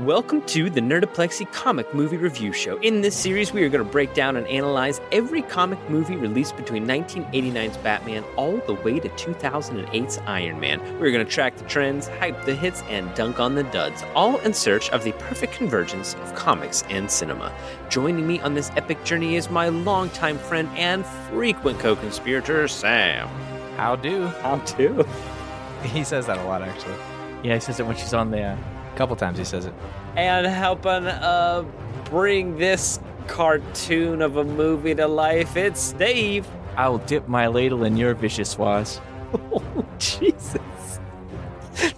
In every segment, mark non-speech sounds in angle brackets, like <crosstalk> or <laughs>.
Welcome to the Nerdoplexy Comic Movie Review Show. In this series, we are going to break down and analyze every comic movie released between 1989's Batman all the way to 2008's Iron Man. We're going to track the trends, hype the hits, and dunk on the duds, all in search of the perfect convergence of comics and cinema. Joining me on this epic journey is my longtime friend and frequent co conspirator, Sam. How do? How do? <laughs> He says that a lot, actually. Yeah, he says it when she's on the. Uh, A couple times he says it. and helping uh bring this cartoon of a movie to life. It's Dave. I'll dip my ladle in your vicious was. <laughs> Oh, Jesus.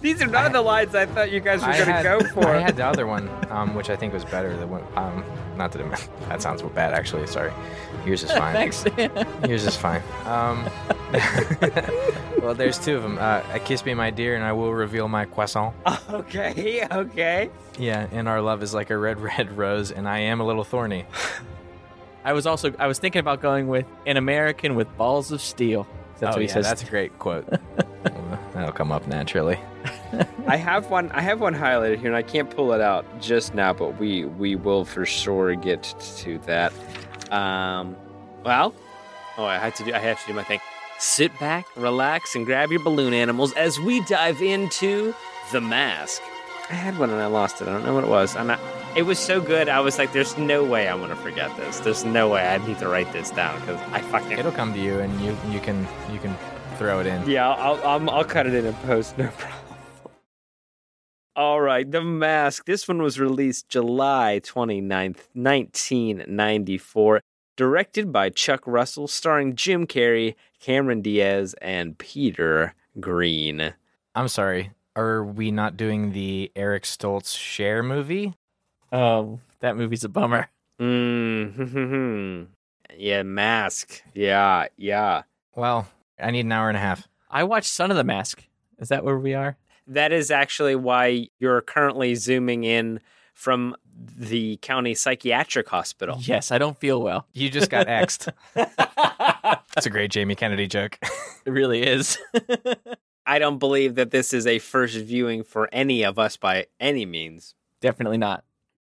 These are not the lines I thought you guys were going to go <laughs> for. I had the other one, um, which I think was better. The one, um, not that it, that sounds bad, actually. Sorry. Yours is fine. Thanks. Yours is fine. Um, <laughs> well, there's two of them. Uh, Kiss Me, My Dear, and I Will Reveal My Croissant. <laughs> okay, okay. Yeah, and Our Love is Like a Red, <laughs> Red Rose, and I Am a Little Thorny. I was also I was thinking about going with an American with balls of steel. That's oh, what he yeah, says. that's a great quote. That'll come up naturally. I have one I have one highlighted here and I can't pull it out just now, but we we will for sure get to that. Um well, oh I have to do I have to do my thing. Sit back, relax, and grab your balloon animals as we dive into The Mask. I had one and I lost it. I don't know what it was. I'm not, it was so good. I was like, "There's no way I'm gonna forget this. There's no way I need to write this down because I fucking It'll come to you, and you you can you can throw it in. yeah, I'll, I'll, I'll cut it in and post, no <laughs> problem. All right, The Mask. This one was released July 29th, 1994. Directed by Chuck Russell, starring Jim Carrey, Cameron Diaz, and Peter Greene. I'm sorry. Are we not doing the Eric Stoltz Cher movie? oh, that movie's a bummer. <laughs> Mm, yeah, Mask. Yeah, yeah. Well, I need an hour and a half. I watched Son of the Mask. Is that where we are? That is actually why you're currently zooming in from the county psychiatric hospital. Yes, I don't feel well. You just got X'd. That's <laughs> a great Jamie Kennedy joke. <laughs> It really is. I don't believe that this is a first viewing for any of us by any means. Definitely not.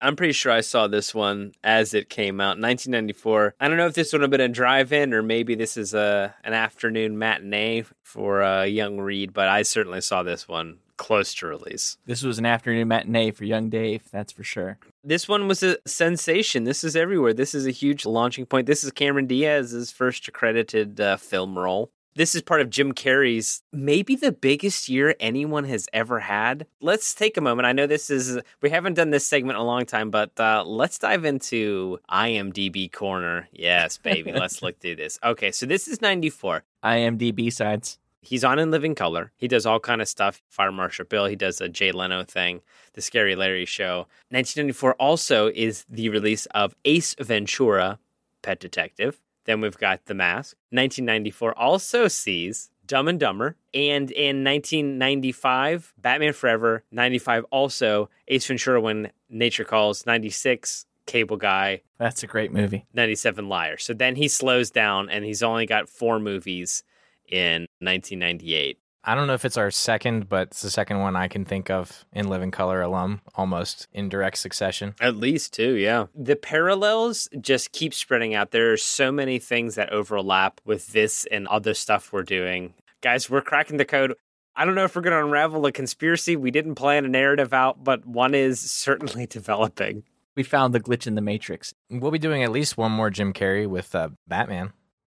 I'm pretty sure I saw this one as it came out, 1994. I don't know if this would have been a drive-in or maybe this is a an afternoon matinee for a young Reed, but I certainly saw this one close to release. This was an afternoon matinee for young Dave, that's for sure. This one was a sensation. This is everywhere. This is a huge launching point. This is Cameron Diaz's first accredited uh, film role. This is part of Jim Carrey's maybe the biggest year anyone has ever had. Let's take a moment. I know this is, we haven't done this segment in a long time, but uh, let's dive into IMDb Corner. Yes, baby. let's <laughs> look through this. Okay, so this is 94. IMDb sides. He's on in Living Color. He does all kind of stuff. Fire Marshal Bill. He does a Jay Leno thing. The Scary Larry show. 1994 also is the release of Ace Ventura, Pet Detective. Then we've got The Mask. 1994 also sees Dumb and Dumber. And in 1995, Batman Forever. 95 also Ace Ventura When Nature Calls. 96 Cable Guy. That's a great movie. 97 Liar. So then he slows down and he's only got four movies in 1998. I don't know if it's our second, but it's the second one I can think of in Living Color alum, almost in direct succession. At least two, yeah. The parallels just keep spreading out. There are so many things that overlap with this and other stuff we're doing. Guys, we're cracking the code. I don't know if we're going to unravel a conspiracy. We didn't plan a narrative out, but one is certainly <laughs> developing. We found the glitch in the Matrix. We'll be doing at least one more Jim Carrey with uh, Batman.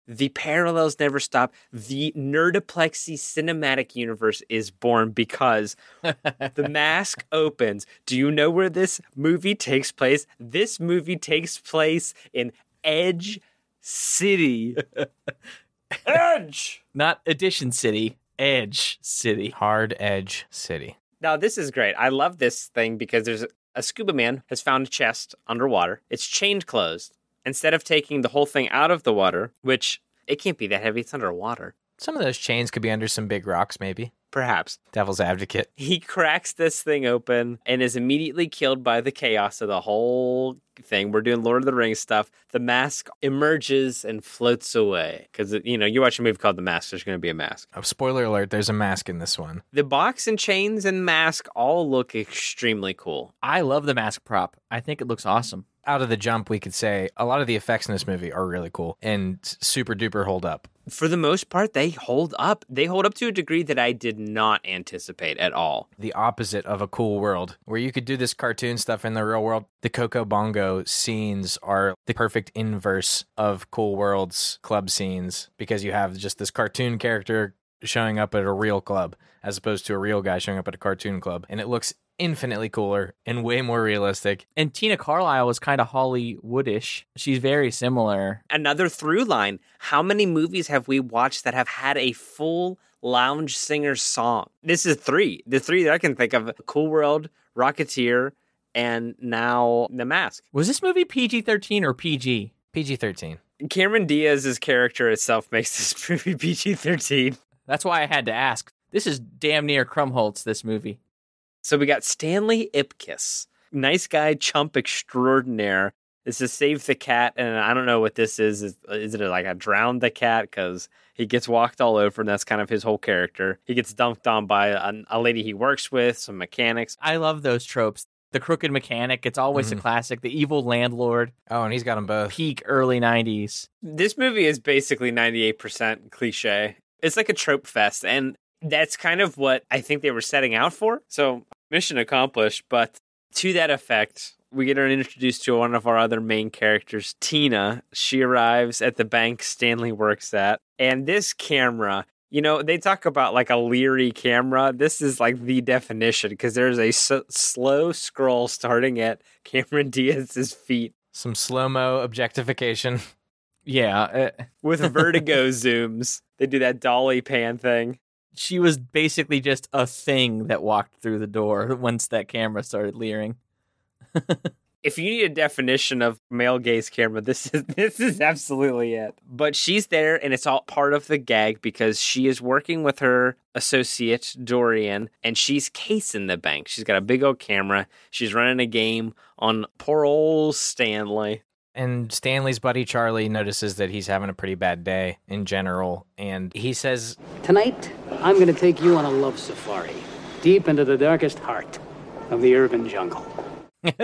The parallels never stop. The Nerdoplexy cinematic universe is born because the <laughs> mask opens. Do you know where this movie takes place? This movie takes place in Edge City. <laughs> Edge! Not Edition City, Edge City. Hard Edge City. Now, this is great. I love this thing because there's a scuba man has found a chest underwater. It's chained closed. Instead of taking the whole thing out of the water, which it can't be that heavy, it's underwater. Some of those chains could be under some big rocks, maybe. perhaps. Devil's advocate. <laughs> He cracks this thing open and is immediately killed by the chaos of the whole thing. We're doing Lord of the Rings stuff. The mask emerges and floats away because you know you watch a movie called The Mask. There's going to be a mask. Oh, spoiler alert: There's a mask in this one. The box and chains and mask all look extremely cool. I love the mask prop. I think it looks awesome. Out of the jump, we could say a lot of the effects in this movie are really cool and super duper hold up. For the most part, they hold up. They hold up to a degree that I did not anticipate at all. The opposite of a cool world, where you could do this cartoon stuff in the real world. The Coco Bongo scenes are the perfect inverse of Cool World's club scenes because you have just this cartoon character showing up at a real club as opposed to a real guy showing up at a cartoon club. And it looks infinitely cooler and way more realistic. And Tina Carlyle was kind of Hollywoodish. She's very similar. Another through line how many movies have we watched that have had a full lounge singer song? This is three. The three that I can think of Cool World, Rocketeer, and now The Mask. Was this movie PG 13 or PG? PG 13. Cameron Diaz's character itself makes this <laughs> movie PG 13. That's why I had to ask. This is damn near Krumholtz, this movie. So we got Stanley Ipkiss, nice guy, chump extraordinaire. This is Save the Cat, and I don't know what this is. Is, is it like a drown the cat? Because he gets walked all over, and that's kind of his whole character. He gets dunked on by a, a lady he works with, some mechanics. I love those tropes. The crooked mechanic, it's always Mhm. a classic. The evil landlord, Oh, and he's got them both. peak early 90s. This movie is basically 98% cliche. It's like a trope fest, and that's kind of what I think they were setting out for. So, mission accomplished, but to that effect, we get introduced to one of our other main characters, Tina. She arrives at the bank Stanley works at, and this camera, you know, they talk about like a leery camera. This is like the definition because there's a s- slow scroll starting at <laughs> Cameron Diaz's feet Some slow mo objectification. Yeah, uh, with <laughs> vertigo zooms. They do that dolly pan thing. She was basically just a thing that walked through the door <laughs> once that camera started leering. <laughs> If you need a definition of male gaze camera, this is <laughs> this is absolutely it. But she's there and it's all part of the gag because she is working with her associate Dorian and she's casing the bank. She's got a big old camera. She's running a game on poor old Stanley. And Stanley's buddy Charlie notices that he's having a pretty bad day in general. And he says, Tonight, I'm going to take you on a love safari, deep into the darkest heart of the urban jungle. <laughs>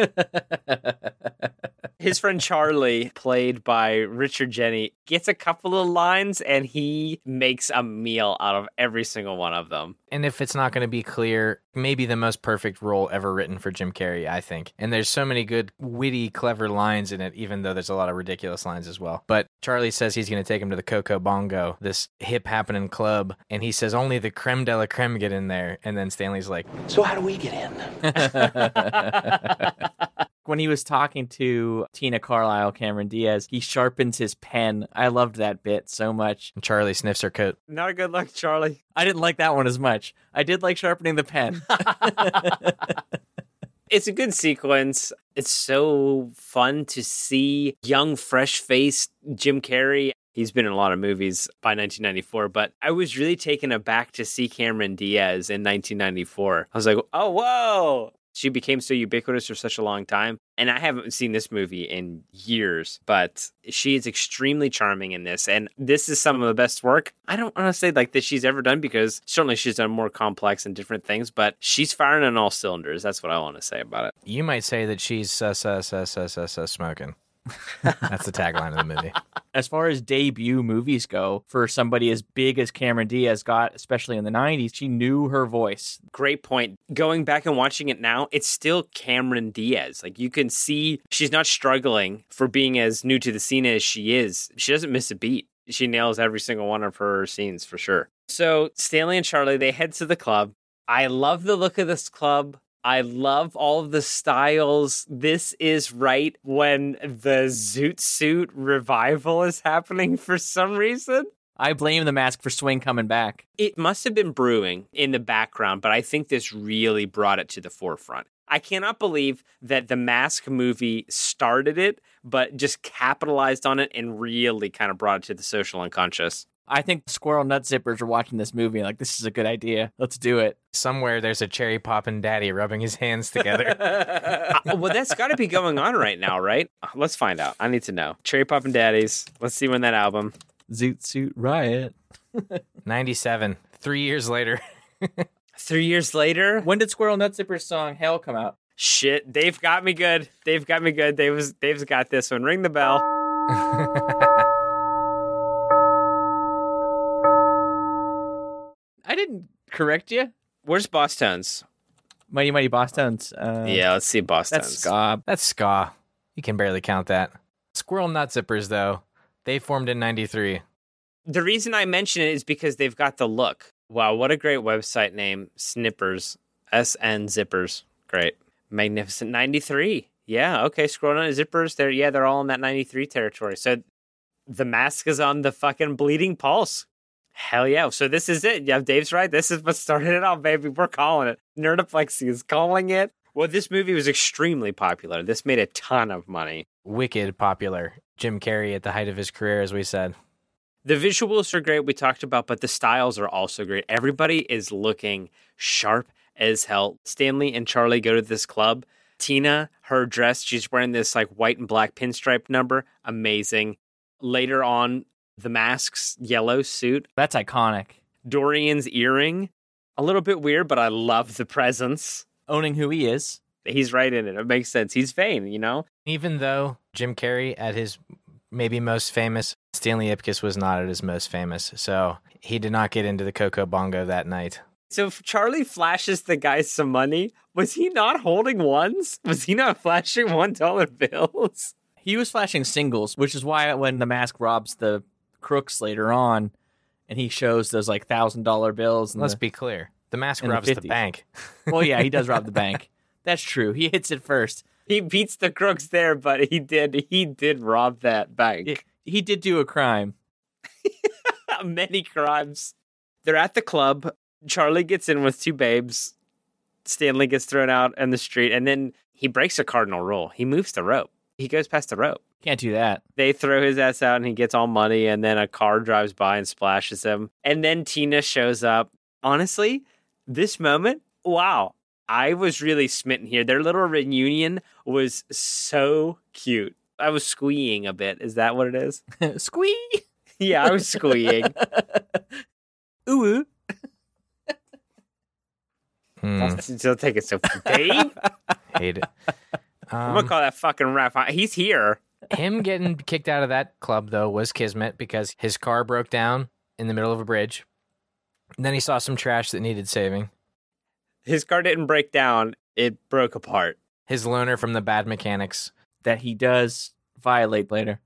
His friend Charlie, played by Richard Jeni, gets a couple of lines and he makes a meal out of every single one of them. and if it's not going to be clear, maybe the most perfect role ever written for Jim Carrey, I think. And there's so many good, witty, clever lines in it, even though there's a lot of ridiculous lines as well. But Charlie says he's going to take him to the Coco Bongo, this hip happening club. And he says only the creme de la creme get in there. And then Stanley's like, So, how do we get in? <laughs> <laughs> when he was talking to Tina Carlyle, Cameron Diaz, he sharpens his pen. I loved that bit so much. and Charlie sniffs her coat. Not a good luck, Charlie. I didn't like that one as much. I did like sharpening the pen. <laughs> <laughs> It's a good sequence. It's so fun to see young, fresh faced Jim Carrey. He's been in a lot of movies by 1994, but I was really taken aback to see Cameron Diaz in 1994. I was like, oh, whoa. She became so ubiquitous for such a long time. And I haven't seen this movie in years, but she is extremely charming in this. And this is some of the best work. I don't want to say like that she's ever done because certainly she's done more complex and different things, but she's firing on all cylinders. That's what I want to say about it. You might say that she's uh, uh, smoking. That's the tagline of the movie. <laughs> as far as debut movies go, for somebody as big as Cameron Diaz got, especially in the 90s, she knew her voice. Great point. Going back and watching it now, it's still Cameron Diaz. Like you can see she's not struggling for being as new to the scene as she is. She doesn't miss a beat. She nails every single one of her scenes for sure. So Stanley and Charlie, they head to the club. I love the look of this club. I love all of the styles. This is right when the Zoot Suit revival is happening for some reason. I blame the mask for Swing coming back. It must have been brewing in the background, but I think this really brought it to the forefront. I cannot believe that the Mask movie started it, but just capitalized on it and really kind of brought it to the social unconscious. I think squirrel nut zippers are watching this movie and like this is a good idea. Let's do it. Somewhere there's a cherry poppin' daddy rubbing his hands together. <laughs> Uh, well, that's got to be going on right now, right? Uh, Let's find out. I need to know. Cherry Poppin' Daddies. Let's see when that album. Zoot suit riot. <laughs> 97. Three years later. <laughs> Three years later. When did Squirrel Nut Zipper's song Hell come out? Shit, Dave got me good. Dave got me good. Dave was, Dave's got this one. Ring the bell. Correct you. Where's Bosstones? Mighty Mighty Bosstones. Uh, yeah, let's see Boss that's ska. That's ska. You can barely count that. Squirrel Nut Zippers, though, they formed in 93. The reason I mention it is because they've got the look. Wow, what a great website name. Snippers. SN Zippers. Great. Magnificent 93. Yeah, okay. Scroll on zippers. They're yeah, they're all in that 93 territory. So the mask is on the fucking bleeding pulse. Hell yeah. So this is it. Yeah, Dave's right. This is what started it all, baby. We're calling it. Nerdoplexy is calling it. Well, this movie was extremely popular. This made a ton of money. Wicked popular. Jim Carrey at the height of his career, as we said. The visuals are great, we talked about, but the styles are also great. Everybody is looking sharp as hell. Stanley and Charlie go to this club. Tina, her dress, she's wearing this like white and black pinstripe number. Amazing. Later on, the mask's yellow suit. That's iconic. Dorian's earring. A little bit weird, but I love the presence. Owning who he is. He's right in it. It makes sense. He's vain, you know? Even though Jim Carrey at his maybe most famous, Stanley Ipkiss was not at his most famous. So he did not get into the Coco Bongo that night. So if Charlie flashes the guy some money, was he not holding ones? Was he not <laughs> flashing one dollar bills? He was flashing singles, which is why when the mask robs the crooks later on, and he shows those like thousand dollar bills. And Let's the- be clear. The mask in the robs the bank. <laughs> well, yeah, he does rob the <laughs> bank. That's true. He hits it first. He beats the crooks there, but he did he did rob that bank. He- He did do a crime. <laughs> Many crimes. They're at the club. Charlie gets in with two babes. Stanley gets thrown out in the street, and then he breaks a cardinal rule. He moves the rope. He goes past the rope. Can't do that. They throw his ass out and he gets all muddy, and then a car drives by and splashes him. And then Tina shows up. Honestly, this moment, wow. I was really smitten here. Their little reunion was so cute. I was squeeing a bit. Is that what it is? <laughs> Squee. Yeah, I was squeeing. <laughs> Ooh. Hmm, Don't take it so Dave. <laughs> hate it. I'm gonna Um, call that fucking ref. He's here. him getting <laughs> kicked out of that club though was kismet because his car broke down in the middle of a bridge. And then he saw some trash that needed saving. His car didn't break down. It broke apart. His loaner from the bad mechanics. That he does violate later.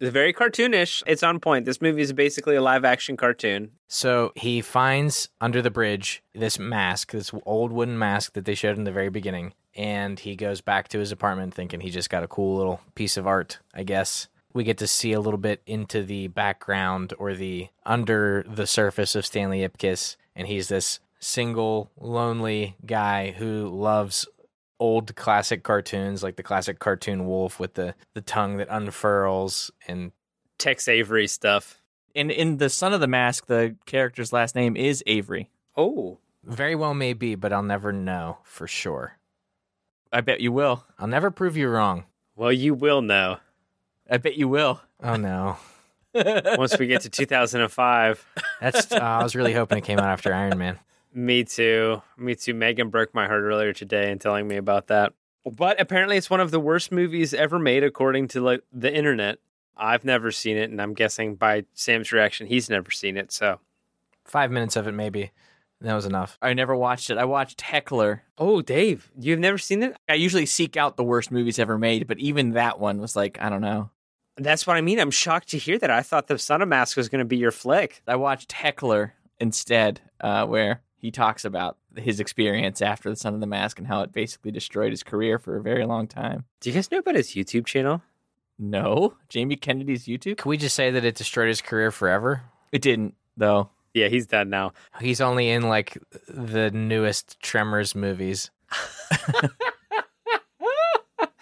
It's very cartoonish. It's on point. This movie is basically a live action cartoon. So he finds under the bridge this mask, this old wooden mask that they showed in the very beginning. And he goes back to his apartment thinking he just got a cool little piece of art, I guess. We get to see a little bit into the background or the under the surface of Stanley Ipkiss. And he's this single, lonely guy who loves old classic cartoons like the classic cartoon wolf with the, the tongue that unfurls and Tex Avery stuff. In in the Son of the Mask, the character's last name is Avery. Oh, very well may be, but I'll never know for sure. I bet you will. I'll never prove you wrong. well, you will know I bet you will. Oh no. <laughs> once we get to 2005. That's uh, I was really hoping it came out after Iron Man. Me too. Me too. Megan broke my heart earlier today in telling me about that. But apparently, it's one of the worst movies ever made, according to like the internet. I've never seen it, and I'm guessing by Sam's reaction, he's never seen it. So, 5 minutes of it maybe. That was enough. I never watched it. I watched Heckler. oh, Dave, you've never seen it? I usually seek out the worst movies ever made, but even that one was like, I don't know. That's what I mean. I'm shocked to hear that. I thought the Son of Mask was going to be your flick. I watched Heckler instead, uh, where he talks about his experience after the Son of the Mask and how it basically destroyed his career for a very long time. Do you guys know about his YouTube channel? No, Jamie Kennedy's YouTube. Can we just say that it destroyed his career forever? It didn't though. Yeah, he's done now. He's only in like the newest Tremors movies. <laughs>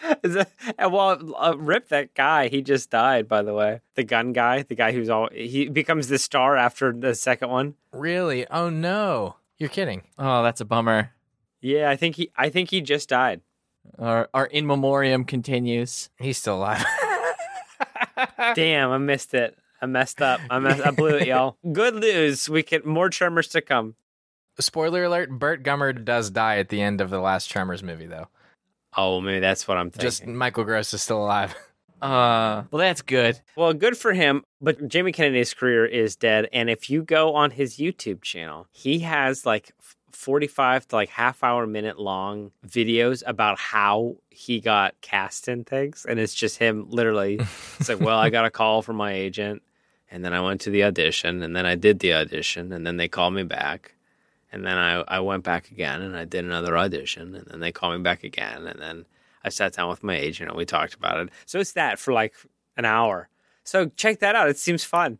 <laughs> Is that, and well, uh, rip that guy. He just died, by the way. The gun guy, the guy who's all he becomes the star after the second one. Really? Oh no. You're kidding. Oh, that's a bummer. Yeah, I think he. I think he just died. Our our in memoriam continues. He's still alive. <laughs> Damn, I missed it. I messed up. I messed, I blew it, y'all. <laughs> Good news. We get more tremors to come. Spoiler alert, Burt Gummer does die at the end of the last Tremors movie though. Oh, maybe that's what I'm thinking. Just Michael Gross is still alive. <laughs> Uh, well, that's good. Well, good for him. But Jamie Kennedy's career is dead. And if you go on his YouTube channel, he has like 45 to like half hour, minute long videos about how he got cast in things. And it's just him literally. It's like, well, I got a <laughs> call from my agent. And then I went to the audition. And then I did the audition. And then they called me back. And then I, I went back again and I did another audition. And then they called me back again. And then I sat down with my agent and we talked about it. So it's that for like an hour. So check that out. It seems fun.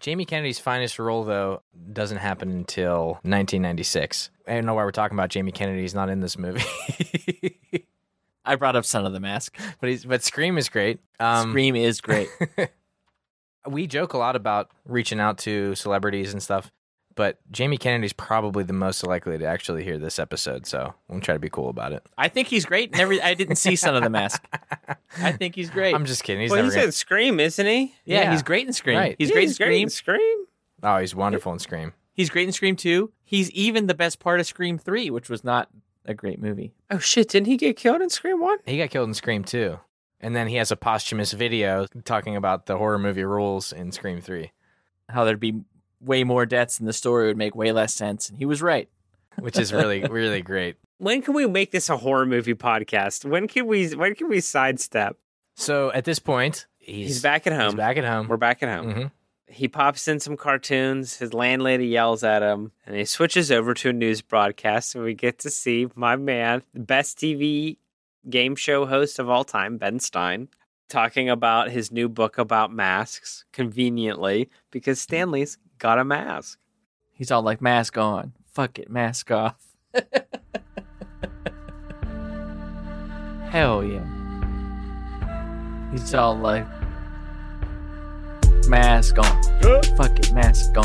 Jamie Kennedy's finest role, though, doesn't happen until 1996. I don't know why we're talking about Jamie Kennedy. He's not in this movie, <laughs> I brought up Son of the Mask. but he's but Scream is great. Um, Scream is great. <laughs> we joke a lot about reaching out to celebrities and stuff, but Jamie Kennedy's probably the most likely to actually hear this episode. So we'll try to be cool about it. I think he's great. Never. I didn't see Son of the Mask. <laughs> I think he's great. I'm just kidding. He's well, never he's gonna... in Scream, isn't he? yeah, yeah. he's great in Scream. Right. He's Yeah, great in Scream. in Scream. Oh, he's wonderful in Scream. He's great in Scream 2. He's even the best part of Scream 3, which was not a great movie. Oh shit! Didn't he get killed in Scream One? He got killed in Scream 2. And then he has a posthumous video talking about the horror movie rules in Scream 3, How there'd be way more deaths and the story would make way less sense. And he was right. which is really, <laughs> really great. When can we make this a horror movie podcast? When can we? When can we sidestep? So at this point, he's, He's, back at home. He's back at home. We're back at home. hmm He pops in some cartoons. His landlady yells at him, and he switches over to a news broadcast, and we get to see my man, the best TV game show host of all time, Ben Stein, talking about his new book about masks. Conveniently, because Stanley's got a mask. He's all like, mask on. Fuck it, mask off. <laughs> Hell yeah. He's all like, mask on. Fuck it, mask on.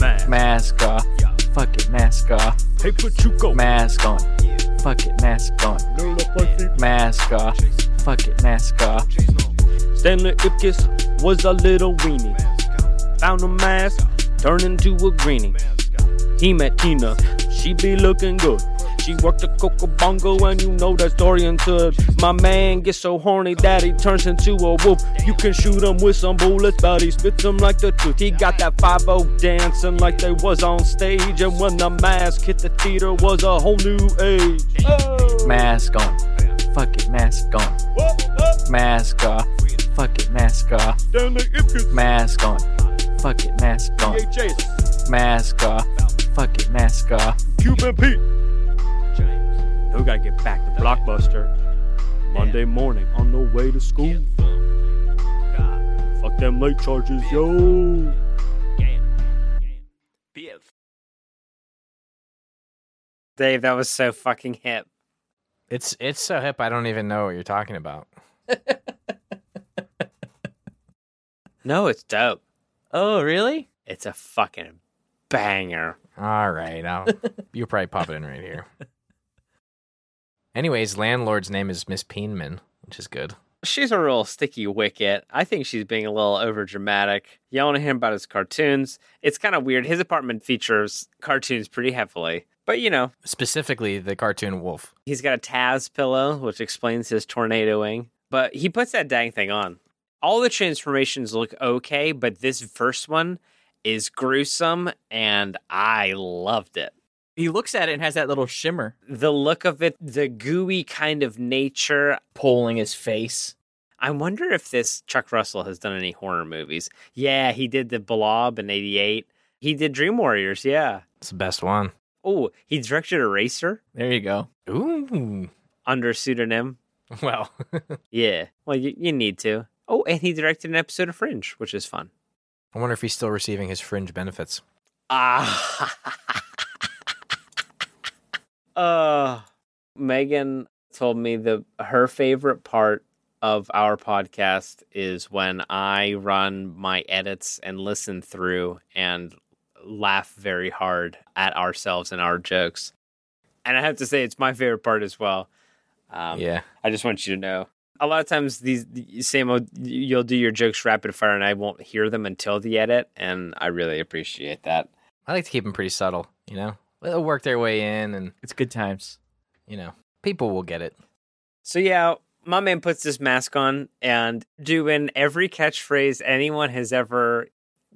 Mask Mask off. Fuck it, mask off. Hey, put you go. Mask on. Fuck it, mask on. Mask off. Fuck it, mask off. Stanley Ipkiss was a little weenie. Found a mask, turned into a greenie. He met Tina, she be looking good. She worked a Coco Bongo, and you know that story until my man gets so horny that he turns into a wolf. You can shoot him with some bullets, but he spits them like the truth. He got that 5 dancing like they was on stage, and when the mask hit the theater, was a whole new age. Oh. Mask on. Fuck it, mask on. Mask off. Fuck it, mask off. Stanley Ipkiss, Mask on. Fuck it, mask on. VHS, Mask off. Fuck it, mask off. Cuban Pete. We gotta get back to Blockbuster. Monday morning on the way to school. Fuck them late charges, yo. Dave, that was so fucking hip. It's it's so hip. I don't even know what you're talking about. <laughs> No, it's dope. Oh, really? It's a fucking banger. All right, I'll, <laughs> you'll probably pop it in right here. Anyways, landlord's name is Miss Peenman, which is good. She's a real sticky wicket. I think she's being a little over dramatic, yelling at him about his cartoons. It's kind of weird. His apartment features cartoons pretty heavily. But you know, Specifically, the cartoon wolf. He's got a Taz pillow, which explains his tornadoing. But he puts that dang thing on. All the transformations look okay, but this first one is gruesome, and I loved it. He looks at it and has that little shimmer The look of it, the gooey kind of nature. pulling his face. I wonder if this Chuck Russell has done any horror movies. Yeah, he did the Blob in '88. He did Dream Warriors. Yeah. It's the best one. Oh, he directed Eraser There you go. Ooh. under pseudonym. <laughs> Well, <laughs> Yeah. Well, you, you need to. Oh, and he directed an episode of Fringe, which is fun. I wonder if he's still receiving his fringe benefits. Ah. <laughs> uh, Megan told me the her favorite part of our podcast is when I run my edits and listen through and laugh very hard at ourselves and our jokes. And I have to say, it's my favorite part as well. Um, yeah. I just want you to know. A lot of times, these the same old, you'll do your jokes rapid fire, and I won't hear them until the edit, and I really appreciate that. I like to keep them pretty subtle, you know? They'll work their way in and, It's good times. you know, people will get it. So yeah, my man puts this mask on and doing every catchphrase anyone has ever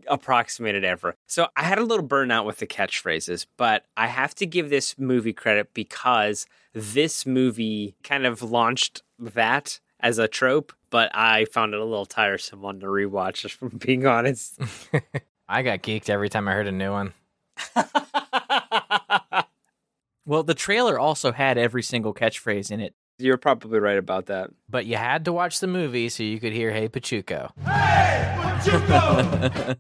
approximated ever. So I had a little burnout with the catchphrases, but I have to give this movie credit because this movie kind of launched that as a trope, but I found it a little tiresome on to rewatch, if I'm being honest. <laughs> I got geeked every time I heard a new one. <laughs> Well, the trailer also had every single catchphrase in it. You're probably right about that. But you had to watch the movie so you could hear Hey Pachuco. Hey Pachuco!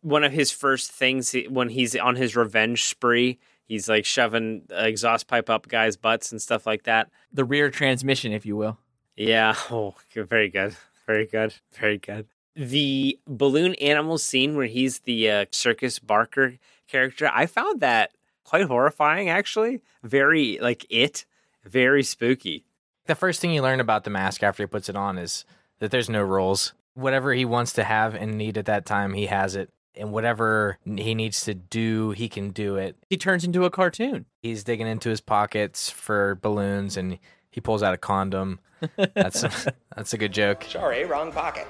one of his first things when he's on his revenge spree, he's like shoving exhaust pipe up guys' butts and stuff like that. The rear transmission, if you will. Yeah. <laughs> Oh, very good. Very good. Very good. The balloon animal scene where he's the uh, circus Barker character, I found that quite horrifying, actually. Very, like, it. Very spooky. The first thing you learn about the mask after he puts it on is that there's no rules. Whatever he wants to have and need at that time, he has it. And whatever he needs to do, he can do it. He turns into a cartoon. He's digging into his pockets for balloons and he pulls out a condom. That's a, <laughs> that's a good joke. Sorry, wrong pocket.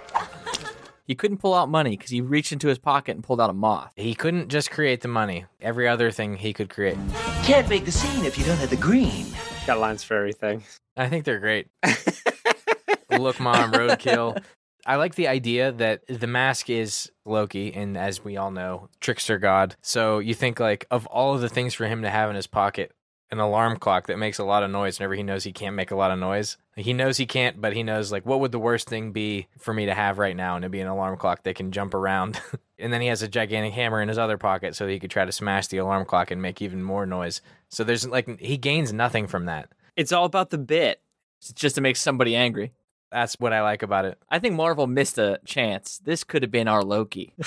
He couldn't pull out money because he reached into his pocket and pulled out a moth. He couldn't just create the money. Every other thing he could create. Can't make the scene if you don't have the green. Got lines for everything. I think they're great. <laughs> Look, Mom, Roadkill. I like the idea that the mask is Loki, and as we all know, trickster god. So you think like of all of the things for him to have in his pocket, an alarm clock that makes a lot of noise whenever he knows he can't make a lot of noise. He knows he can't, but he knows like what would the worst thing be for me to have right now, and it'd be an alarm clock that can jump around. <laughs> and then he has a gigantic hammer in his other pocket, so he could try to smash the alarm clock and make even more noise. So there's like he gains nothing from that. It's all about the bit. It's just to make somebody angry. That's what I like about it. I think Marvel missed a chance. This could have been our Loki. <laughs>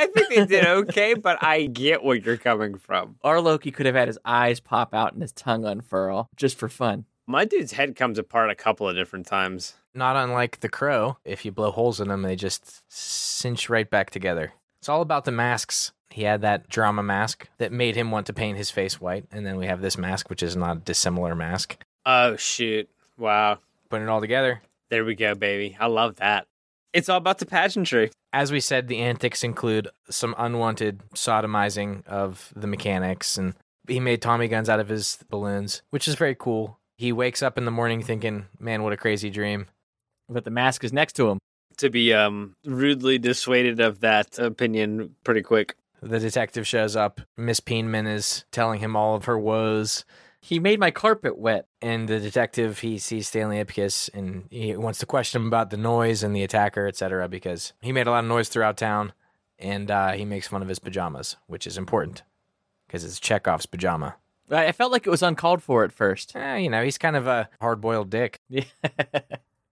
I think they did okay, but I get where you're coming from. Our Loki could have had his eyes pop out and his tongue unfurl just for fun. My dude's head comes apart a couple of different times. Not unlike the crow, if you blow holes in them, they just cinch right back together. It's all about the masks. He had that drama mask that made him want to paint his face white, and then we have this mask, which is not a dissimilar mask. Oh shoot! Wow. Putting it all together. There we go, baby. I love that. It's all about the pageantry. As we said, the antics include some unwanted sodomizing of the mechanics, and he made Tommy guns out of his balloons, which is very cool. He wakes up in the morning thinking, man, what a crazy dream. But the mask is next to him. To be um rudely dissuaded of that opinion pretty quick. The detective shows up. Miss Peenman is telling him all of her woes. He made my carpet wet. And the detective, he sees Stanley Ipkiss and he wants to question him about the noise and the attacker, etc., because he made a lot of noise throughout town and uh, he makes fun of his pajamas, which is important because it's Chekhov's pajama. I felt like it was uncalled for at first. Eh, you know, he's kind of a hard boiled dick. <laughs>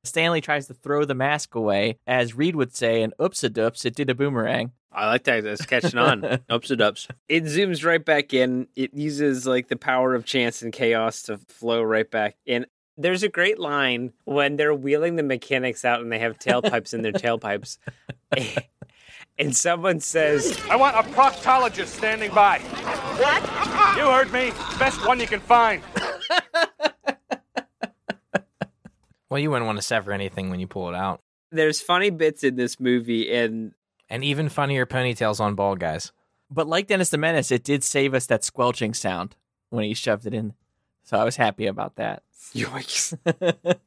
Yeah. Stanley tries to throw the mask away. As Reed would say, and oops a doops, it did a boomerang. I like that. It's catching on. ups and ups. It zooms right back in. It uses like the power of chance and chaos to flow right back in. There's a great line when they're wheeling the mechanics out and they have tailpipes in their <laughs> tailpipes. <laughs> and someone says, I want a proctologist standing by. What? You heard me. Best one you can find. Well, you wouldn't want to sever anything when you pull it out. There's funny bits in this movie, and And even funnier ponytails on bald guys. But like Dennis the Menace, it did save us that squelching sound when he shoved it in. So I was happy about that. yoinks. <laughs>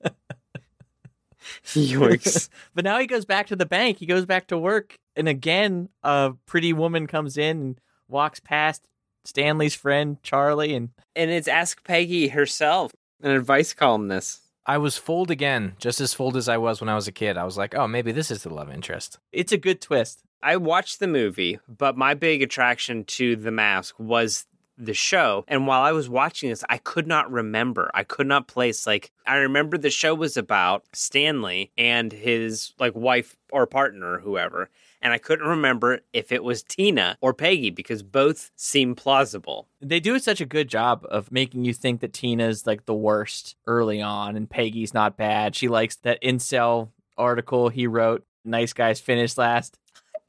yoinks. <laughs> But now he goes back to the bank. He goes back to work. And again, a pretty woman comes in and walks past Stanley's friend, Charlie. And And it's Ask Peggy herself, an advice columnist. I was fooled again, just as fooled as I was when I was a kid. I was like, oh, maybe this is the love interest. it's a good twist. I watched the movie, but my big attraction to The Mask was the show. And while I was watching this, I could not remember. I could not place like I remember the show was about Stanley and his like wife or partner whoever. And I couldn't remember if it was Tina or Peggy because both seem plausible. They do such a good job of making you think that Tina's like the worst early on and Peggy's not bad. She likes that incel article he wrote, Nice Guys Finish Last. <laughs>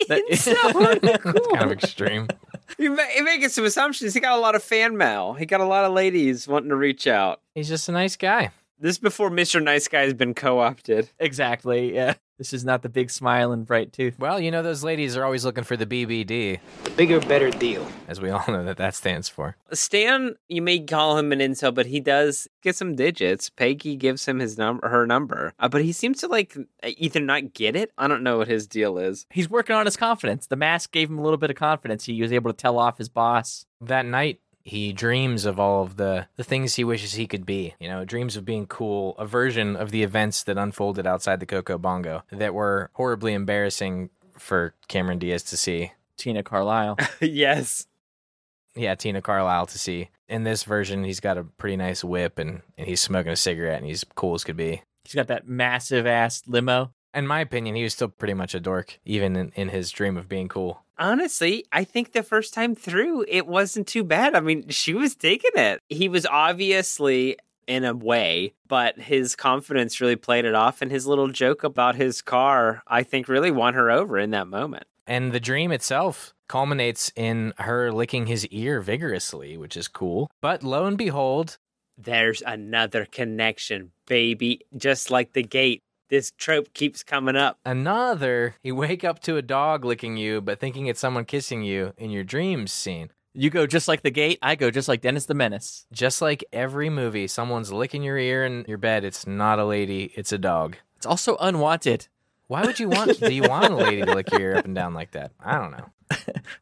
That- <laughs> It's kind of extreme. You're you're making some assumptions. He got a lot of fan mail. He got a lot of ladies wanting to reach out. He's just a nice guy. This is before Mr. Nice Guy has been co opted. exactly. Yeah. This is not the big smile and bright tooth. Well, you know those ladies are always looking for the BBD, The bigger, better deal. as we all know that that stands for. Stan, you may call him an incel, but he does get some digits. Peggy gives him his number, her number, uh, but he seems to like either not get it. I don't know what his deal is. He's working on his confidence. The mask gave him a little bit of confidence. He was able to tell off his boss. That night, he dreams of all of the, the things he wishes he could be. You know, dreams of being cool, a version of the events that unfolded outside the Coco Bongo that were horribly embarrassing for Cameron Diaz to see. Tina Carlyle. <laughs> yes. Yeah, Tina Carlyle to see. In this version, he's got a pretty nice whip and, and he's smoking a cigarette and he's cool as could be. He's got that massive ass limo. In my opinion, he was still pretty much a dork, even in, in his dream of being cool. Honestly, I think the first time through, it wasn't too bad. I mean, she was taking it. He was obviously in a way, but his confidence really played it off. And his little joke about his car, I think, really won her over in that moment. And the dream itself culminates in her licking his ear vigorously, which is cool. But lo and behold, There's another connection, baby. Just like the gate, this trope keeps coming up. another, you wake up to a dog licking you, but thinking it's someone kissing you in your dreams scene. You go just like the gate. I go just like Dennis the Menace. Just like every movie, someone's licking your ear in your bed. It's not a lady, it's a dog. It's also unwanted. Why would you want, do you want a lady to lick your ear up and down like that? I don't know.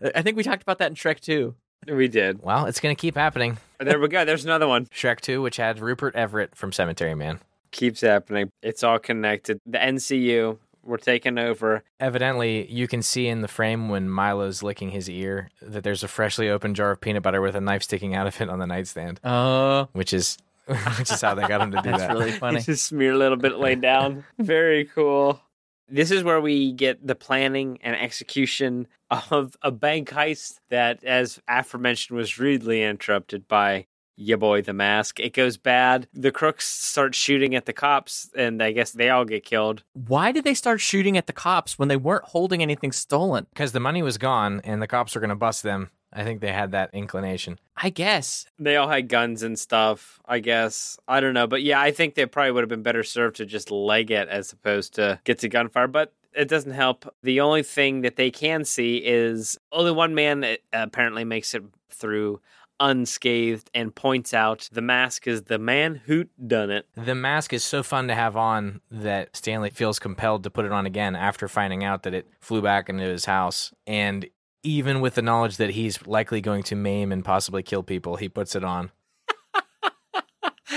<laughs> I think we talked about that in Shrek 2. We did. Well, it's going to keep happening. There we go. There's another one. Shrek 2, which had Rupert Everett from Cemetery Man. Keeps happening. It's all connected. The NCU, we're taking over. Evidently, you can see in the frame when Milo's licking his ear that there's a freshly opened jar of peanut butter with a knife sticking out of it on the nightstand, Oh, <laughs> which is <laughs> which is how they got him to do that's that. really <laughs> funny. Just smear a little bit laid down. Very cool. This is where we get the planning and execution of a bank heist that, as aforementioned, was rudely interrupted by ya boy the mask. It goes bad. The crooks start shooting at the cops, and I guess they all get killed. Why did they start shooting at the cops when they weren't holding anything stolen? Because the money was gone and the cops were going to bust them. I think they had that inclination. I guess. They all had guns and stuff, I guess. I don't know. But yeah, I think they probably would have been better served to just leg it as opposed to get to gunfire. But it doesn't help. The only thing that they can see is only one man that apparently makes it through unscathed and points out the mask is the man who done it. The mask is so fun to have on that Stanley feels compelled to put it on again after finding out that it flew back into his house. And even with the knowledge that he's likely going to maim and possibly kill people, he puts it on. <laughs>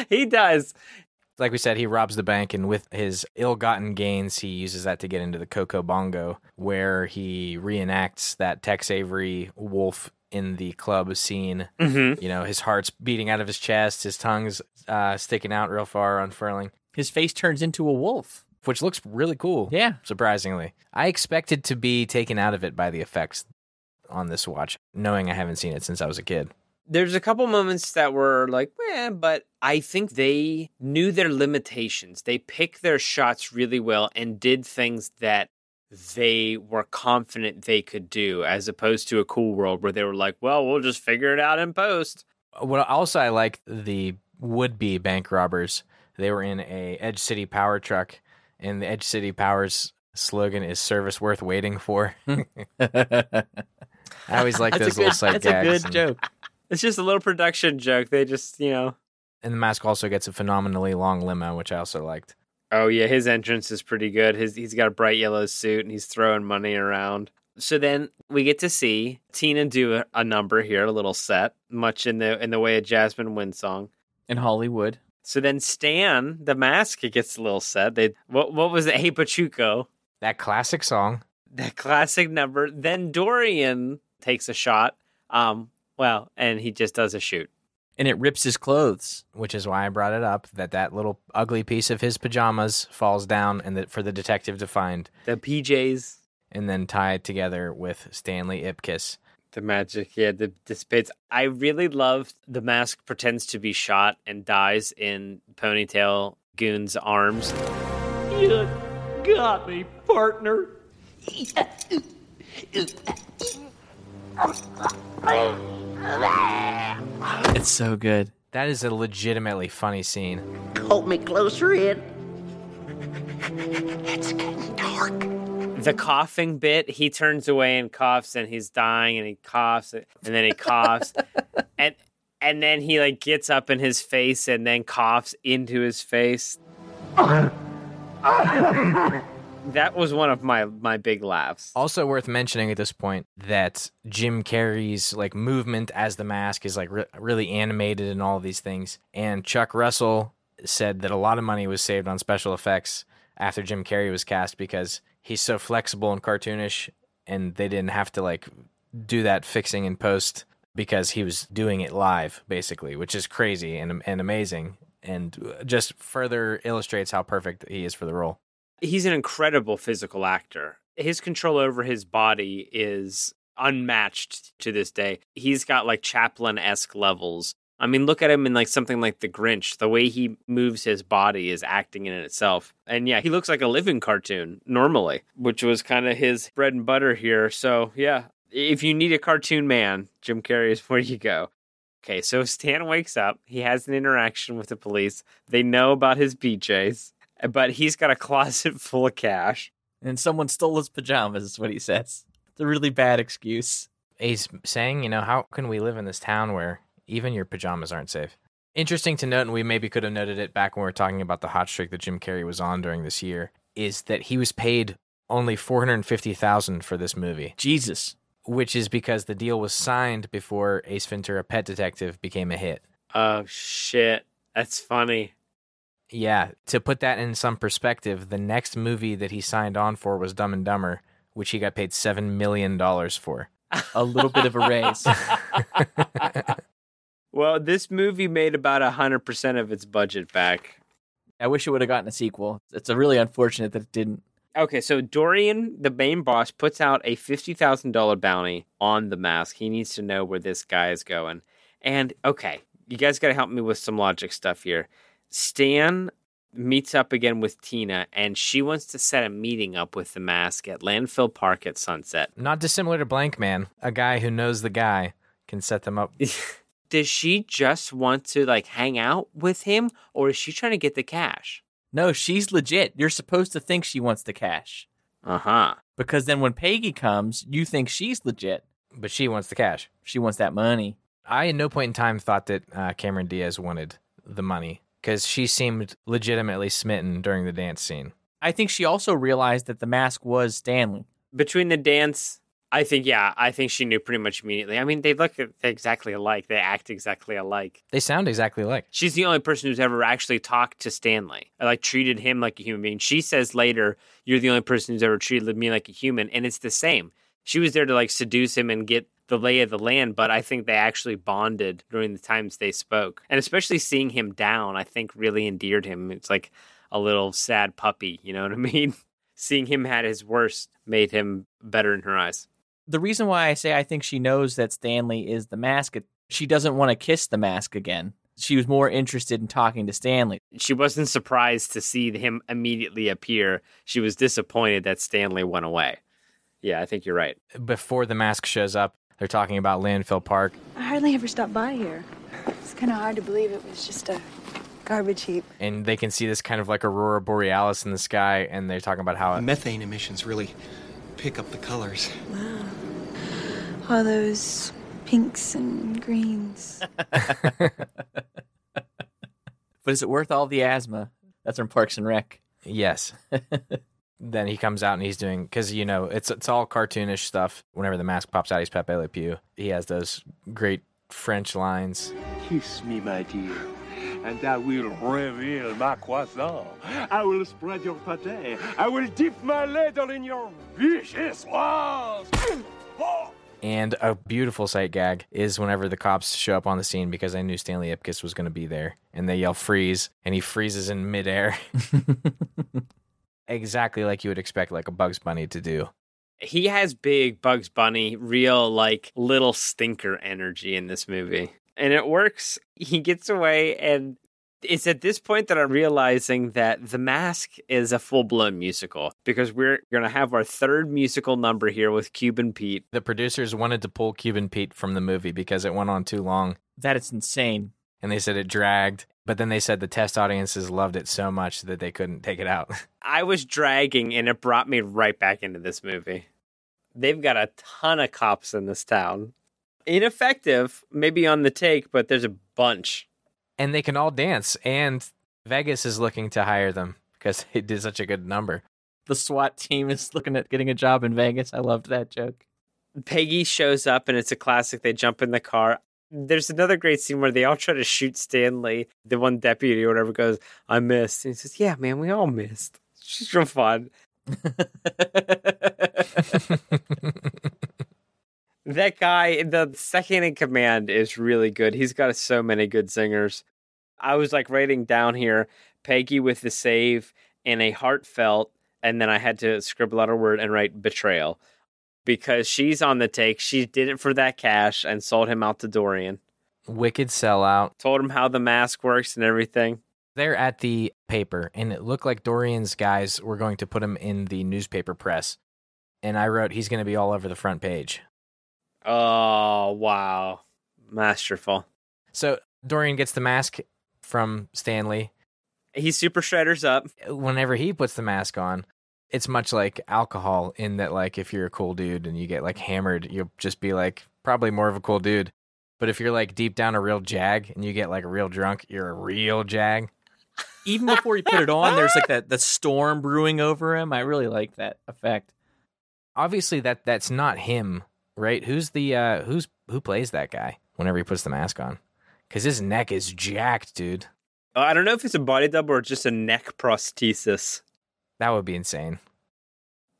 He does. Like we said, he robs the bank, and with his ill gotten gains, he uses that to get into the Coco Bongo, where he reenacts that Tex Avery wolf in the club scene. Mm-hmm. You know, his heart's beating out of his chest, his tongue's uh, sticking out real far, unfurling, His face turns into a wolf. which looks really cool. Yeah. surprisingly. I expected to be taken out of it by the effects on this watch, knowing I haven't seen it since I was a kid. There's a couple moments that were like, eh, but I think they knew their limitations. They picked their shots really well and did things that they were confident they could do, as opposed to a cool world where they were like, well, we'll just figure it out in post. Uh, what also I like the would be bank robbers. They were in a Edge City Power truck, and the Edge City Power's slogan is "Service worth waiting for." <laughs> I always like those a little good, sight that's gags. a good and- joke. It's just a little production joke. They just, you know. And the mask also gets a phenomenally long limo, which I also liked. Oh yeah, his entrance is pretty good. His he's got a bright yellow suit and he's throwing money around. So then we get to see Tina do a, a number here, a little set, much in the in the way of Jasmine Wind song. In Hollywood. So then Stan, the mask, gets a little set. They what what was it? Hey Pachuco, That classic song. that classic number. Then Dorian takes a shot. Um, Well, and he just does a shoot. And it rips his clothes. which is why I brought it up that that little ugly piece of his pajamas falls down and that for the detective to find The PJs, and then tie it together with Stanley Ipkiss. the magic, yeah, the dissipates. I really love the mask pretends to be shot and dies in Ponytail Goon's arms. You got me, partner. <laughs> It's so good. That is a legitimately funny scene. Hold me closer in. It's getting dark. The coughing bit, he turns away and coughs, and he's dying, and he coughs, and then he coughs, <laughs> and and then he like gets up in his face and then coughs into his face. <laughs> that was one of my my big laughs. Also worth mentioning at this point that Jim Carrey's like movement as the mask is like re- really animated and all of these things. And Chuck Russell said that a lot of money was saved on special effects after Jim Carrey was cast because he's so flexible and cartoonish and they didn't have to like do that fixing in post because he was doing it live basically, which is crazy and and amazing and just further illustrates how perfect he is for the role. He's an incredible physical actor. His control over his body is unmatched to this day. He's got like Chaplin esque levels. I mean, look at him in like something like The Grinch. The way he moves his body is acting in itself. And yeah, he looks like a living cartoon normally, which was kind of his bread and butter here. So yeah, if you need a cartoon man, Jim Carrey is where you go. Okay, so Stan wakes up. He has an interaction with the police. They know about his BJs, but he's got a closet <laughs> full of cash. And someone stole his pajamas, is what he says. It's a really bad excuse. He's saying, you know, how can we live in this town where even your pajamas aren't safe? Interesting to note, and we maybe could have noted it back when we were talking about the hot streak that Jim Carrey was on during this year, is that he was paid only four hundred fifty thousand for this movie, Jesus. which is because the deal was signed before Ace Ventura: Pet Detective became a hit. Oh shit, that's funny. Yeah, to put that in some perspective, the next movie that he signed on for was Dumb and Dumber, which he got paid seven million dollars for. A little bit of a raise. <laughs> <laughs> Well, this movie made about hundred percent of its budget back. I wish it would have gotten a sequel. It's a really unfortunate that it didn't. Okay, so Dorian, the main boss, puts out a fifty thousand dollar bounty on the mask. He needs to know where this guy is going. And okay, you guys got to help me with some logic stuff here. Stan meets up again with Tina, and she wants to set a meeting up with the mask at Landfill Park at sunset. Not dissimilar to Blankman, a guy who knows the guy can set them up. <laughs> Does she just want to like hang out with him, or is she trying to get the cash? No, she's legit. You're supposed to think she wants the cash. Uh huh. Because then when Peggy comes, you think she's legit. But she wants the cash. She wants that money. I, at no point in time, thought that uh, Cameron Diaz wanted the money because she seemed legitimately smitten during the dance scene. I think she also realized that the mask was Stanley. Between the dance, I think yeah, I think she knew pretty much immediately. I mean, they look exactly alike. They act exactly alike. They sound exactly alike. She's the only person who's ever actually talked to Stanley, like treated him like a human being. She says later, "You're the only person who's ever treated me like a human," and it's the same. She was there to like seduce him and get the lay of the land, but I think they actually bonded during the times they spoke, and especially seeing him down, I think really endeared him. It's like a little sad puppy, you know what I <laughs> mean? seeing him at his worst made him better in her eyes. The reason why I say I think she knows that Stanley is the mask, she doesn't want to kiss the mask again. She was more interested in talking to Stanley. She wasn't surprised to see him immediately appear. She was disappointed that Stanley went away. Yeah, I think you're right. Before the mask shows up, they're talking about Landfill Park, I hardly ever stop by here. It's kind of hard to believe it was just a garbage heap. and they can see this kind of like aurora borealis in the sky, and they're talking about how Methane emissions really pick up the colors. Wow. All those pinks and greens. <laughs> But is it worth all the asthma? That's from Parks and Rec. yes. <laughs> then he comes out and he's doing because you know it's it's all cartoonish stuff. Whenever the mask pops out, he's Pepe Le Pew. He has those great French lines. Kiss me, my dear, and I will reveal my croissant. I will spread your pate. I will dip my ladle in your vicious walls. And a beautiful sight gag is whenever the cops show up on the scene because I knew Stanley Ipkiss was going to be there, and they yell freeze, and he freezes in midair. <laughs> <laughs> exactly like you would expect like a Bugs Bunny to do. He has big Bugs Bunny, real like little stinker energy in this movie. And it works. He gets away and it's at this point that I'm realizing that The Mask is a full blown musical because we're going to have our third musical number here with Cuban Pete. The producers wanted to pull Cuban Pete from the movie because it went on too long. That is insane. And they said it dragged, but then they said the test audiences loved it so much that they couldn't take it out. <laughs> I was dragging and it brought me right back into this movie. They've got a ton of cops in this town. Ineffective, maybe on the take, but there's a bunch and they can all dance. And Vegas is looking to hire them <laughs> because they did such a good number. The SWAT team is <laughs> looking at getting a job in Vegas. I loved that joke. Peggy shows up and it's a classic. They jump in the car. There's another great scene where they all try to shoot Stanley. The one deputy or whatever goes, I missed. And he says, Yeah, man, we all missed. It's just real fun. <laughs> that guy, the second in command, is really good. He's got so many good singers. I was like writing down here Peggy with the save and a heartfelt, and then I had to scribble out a word and write betrayal because she's on the take. She did it for that cash and sold him out to Dorian. Wicked sellout. Told him how the mask works and everything. They're at the paper, and it looked like Dorian's guys were going to put him in the newspaper press. And I wrote, he's going to be all over the front page. Oh, wow. Masterful. So Dorian gets the mask from Stanley. He super shredders up. Whenever he puts the mask on, it's much like alcohol in that like if you're a cool dude and you get like hammered, you'll just be like probably more of a cool dude. But if you're like deep down a real jag and you get like a real drunk, you're a real jag. Even before he put it on, there's like that the storm brewing over him. I really like that effect. Obviously that that's not him right? Who's the uh who's who plays that guy whenever he puts the mask on? Because his neck is jacked, dude. Uh, I don't know if it's a body double or just a neck prosthesis. That would be insane.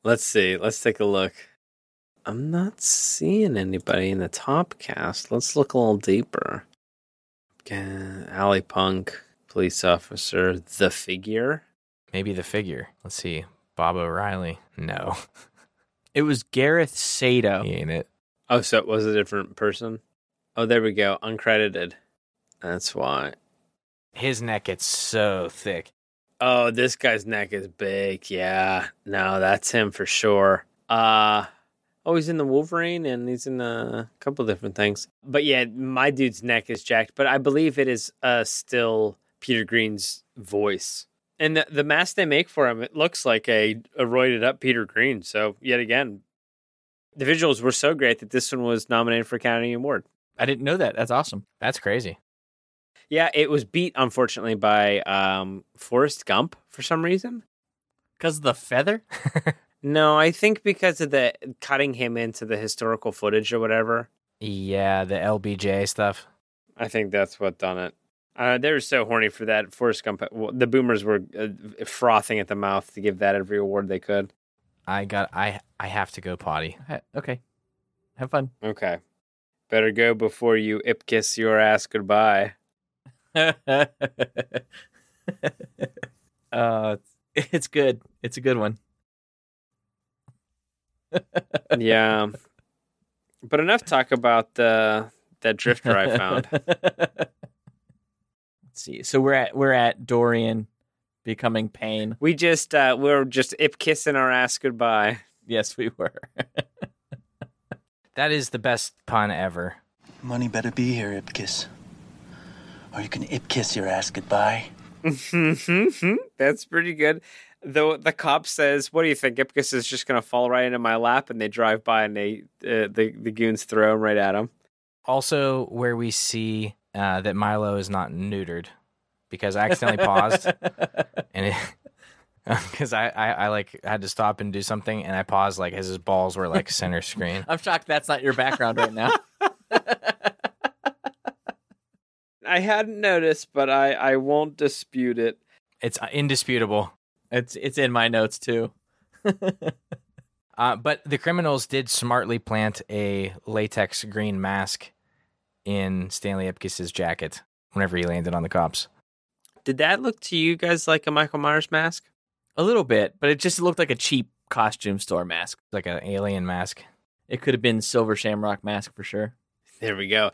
Let's see. Let's take a look. I'm not seeing anybody in the top cast. Let's look a little deeper. Okay, Ali Punk, police officer, the figure. Maybe the figure. Let's see. Bob O'Reilly. No. <laughs> It was Gareth Sato. He ain't it. Oh, so it was a different person? Oh, there we go. Uncredited. That's why. His neck gets so thick. Oh, this guy's neck is big. Yeah. No, that's him for sure. Uh oh, he's in the Wolverine and he's in a couple different things. But yeah, my dude's neck is jacked, but I believe it is uh still Peter Greene's voice. And the, the mask they make for him, it looks like a, a roided up Peter Greene. So yet again, the visuals were so great that this one was nominated for Academy Award. I didn't know that. That's awesome. That's crazy. Yeah, it was beat unfortunately by um, Forrest Gump for some reason. Because of the feather? <laughs> no, I think because of the cutting him into the historical footage or whatever. Yeah, the LBJ stuff. I think that's what done it. Uh, they were so horny for that. Forrest Gump, Well, the boomers were uh, frothing at the mouth to give that every award they could. I got. I I have to go potty. Okay, have fun. Okay, better go before you ip kiss your ass goodbye. <laughs> uh, it's good. It's a good one. yeah, but enough talk about the that drifter I found. <laughs> Let's see. So we're at we're at Dorian becoming Pain. We just uh we're just ip kissing our ass goodbye. Yes, we were. <laughs> that is the best pun ever. Money better be here, Ipkiss. Or you can ip kiss your ass goodbye. <laughs> That's pretty good. Though the cop says, "What do you think? Ipkiss is just gonna fall right into my lap?" And they drive by and they uh, the the goons throw him right at him. Also, where we see uh, that Milo is not neutered because I accidentally paused <laughs> and it <laughs> because I, I, I like had to stop and do something and I paused like as his balls were like center screen. I'm shocked that's not your background right now. I hadn't noticed, but I I won't dispute it. It's uh, indisputable. It's it's in my notes too. <laughs> Uh, but the criminals did smartly plant a latex green mask in Stanley Ipkiss's jacket whenever he landed on the cops. Did that look to you guys like a Michael Myers mask? A little bit, but it just looked like a cheap costume store mask. Like an alien mask. It could have been Silver Shamrock mask for sure. There we go.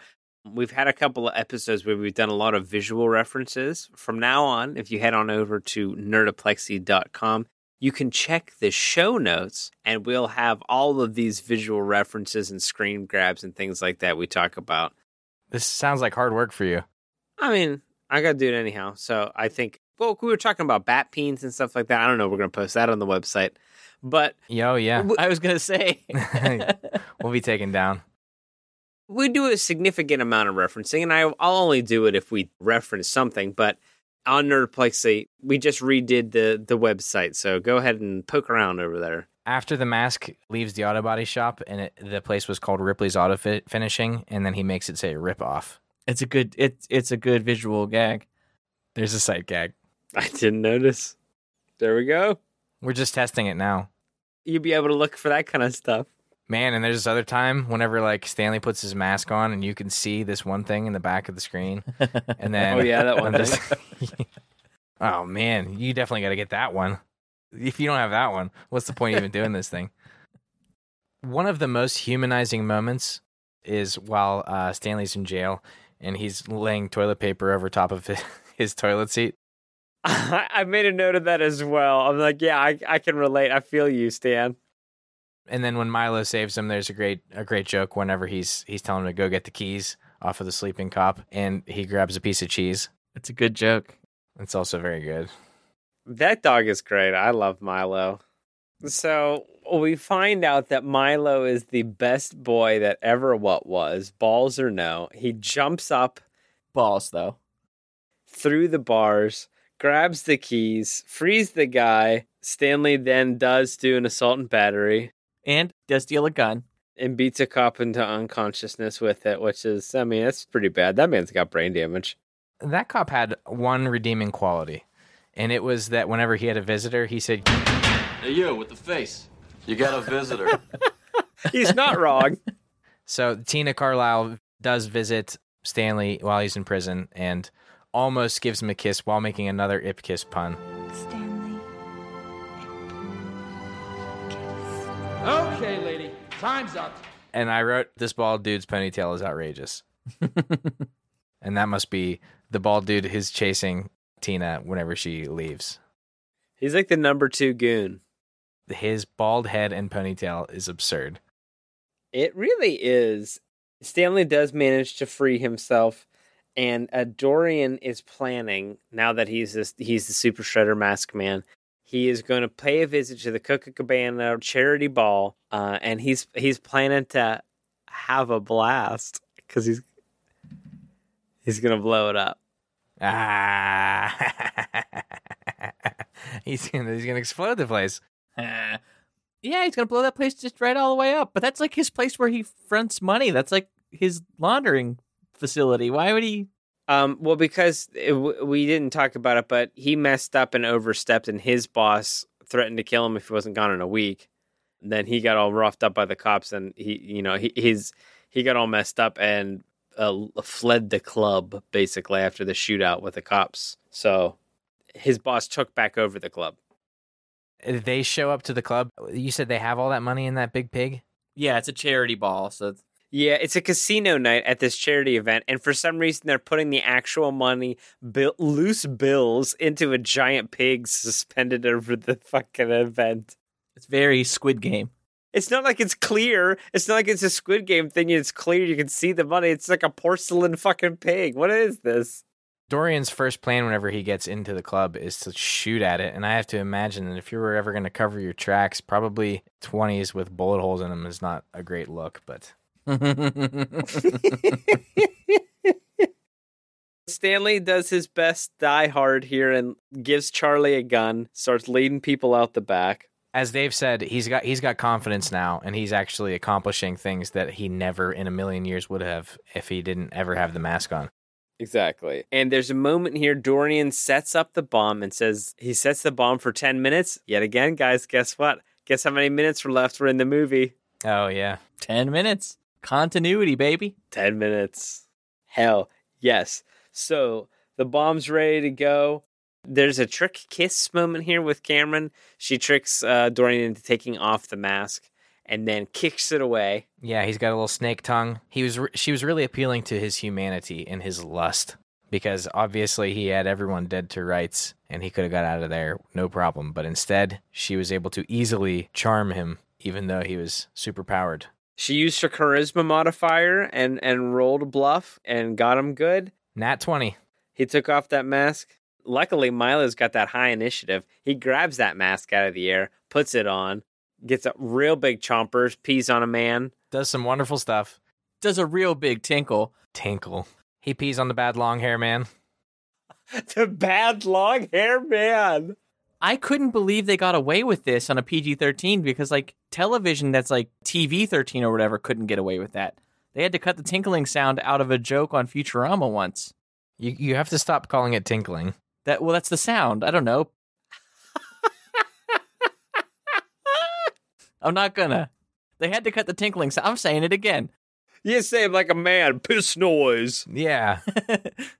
We've had a couple of episodes where we've done a lot of visual references. From now on, if you head on over to nerdoplexy.com, you can check the show notes and we'll have all of these visual references and screen grabs and things like that we talk about. This sounds like hard work for you. I mean, I got to do it anyhow. So I think, well, we were talking about bat peens and stuff like that. I don't know. We're going to post that on the website. But Yo, yeah. Oh, I was gonna say <laughs> we'll be taken down. We do a significant amount of referencing, and I, I'll only do it if we reference something. But on Nerdplexy, we just redid the the website, so go ahead and poke around over there. After the mask leaves the auto body shop, and it, the place was called Ripley's Auto Fi- Finishing, and then he makes it say "rip off." it's a good it's it's a good visual gag. There's a sight gag. I didn't notice. There we go. We're just testing it now, You'd be able to look for that kind of stuff. Man. And there's this other time whenever like Stanley puts his mask on, and you can see this one thing in the back of the screen, <laughs> and then Oh, yeah, that one just- <laughs> oh man, you definitely got to get that one. If you don't have that one, what's the point of even doing this thing? <laughs> One of the most humanizing moments is while uh, Stanley's in jail and he's laying toilet paper over top of his, his toilet seat. I made a note of that as well. I'm like, yeah, I, I can relate. I feel you, Stan. And then when Milo saves him, there's a great a great joke whenever he's he's telling him to go get the keys off of the sleeping cop, and he grabs a piece of cheese. It's a good joke. It's also very good. That dog is great. I love Milo. So we find out that Milo is the best boy that ever what was, balls or no. He jumps up Balls though. through the bars, grabs the keys, frees the guy. Stanley then does do an assault and battery And does steal a gun. and beats a cop into unconsciousness with it, which is, I mean, that's pretty bad. That man's got brain damage. That cop had one redeeming quality, and it was that whenever he had a visitor, he said, Hey, you with the face. You got a visitor. <laughs> He's not wrong. <laughs> So Tina Carlyle does visit Stanley while he's in prison and almost gives him a kiss while making another ip kiss pun. Okay, lady, time's up. And I wrote, This bald dude's ponytail is outrageous. <laughs> and that must be the bald dude who's chasing Tina whenever she leaves. He's like the number two goon. His bald head and ponytail is absurd. It really is. Stanley does manage to free himself, and uh, Dorian is planning now that he's this, he's the Super Shredder Mask Man. He is going to pay a visit to the Coca Cabana charity ball, uh, and he's he's planning to have a blast because he's he's going to blow it up. Ah. <laughs> he's gonna he's gonna explode the place. Uh, yeah, he's gonna blow that place just right all the way up. But that's like his place where he fronts money. That's like his laundering facility. Why would he? Um, well, because it, we didn't talk about it, but he messed up and overstepped, and his boss threatened to kill him if he wasn't gone in a week. then he got all roughed up by the cops, and he, you know, he his he got all messed up and uh, fled the club basically after the shootout with the cops. So his boss took back over the club. They show up to the club. You said they have all that money in that big pig? Yeah, it's a charity ball. So Yeah, it's a casino night at this charity event, and for some reason they're putting the actual money, bill, loose bills, into a giant pig <laughs> suspended over the fucking event. it's very Squid Game. It's not like it's clear. It's not like it's a Squid Game thing. It's clear. You can see the money. It's like a porcelain fucking pig. What is this? Dorian's first plan whenever he gets into the club is to shoot at it. And I have to imagine that if you were ever going to cover your tracks, probably 20s with bullet holes in them is not a great look. But <laughs> Stanley does his best die hard here and gives Charlie a gun, starts leading people out the back. as Dave said, he's got he's got confidence now, and he's actually accomplishing things that he never in a million years would have if he didn't ever have the mask on. Exactly. And there's a moment here Dorian sets up the bomb and says he sets the bomb for 10 minutes. Yet again, guys, guess what? Guess how many minutes were left? We're in the movie. Oh yeah. 10 minutes. Continuity, baby. 10 minutes. Hell, yes. So the bomb's ready to go. There's a trick kiss moment here with Cameron. She tricks uh, Dorian into taking off the mask and then kicks it away. Yeah, he's got a little snake tongue. He was re- she was really appealing to his humanity and his lust because obviously he had everyone dead to rights and he could have got out of there no problem, but instead she was able to easily charm him even though he was super powered. She used her charisma modifier and and rolled a bluff and got him good. Nat 20. He took off that mask. Luckily, Milo's got that high initiative. He grabs that mask out of the air, puts it on, gets a real big chompers, pees on a man. Does some wonderful stuff. Does a real big tinkle. Tinkle. He pees on the bad long hair man. <laughs> the bad long hair man. I couldn't believe they got away with this on a PG 13 because, like, television that's like TV 13 or whatever couldn't get away with that. They had to cut the tinkling sound out of a joke on Futurama once. You you have to stop calling it tinkling. That well, that's the sound. I don't know. <laughs> I'm not gonna. They had to cut the tinkling sound. I'm saying it again. You say it like a man. Piss noise. Yeah.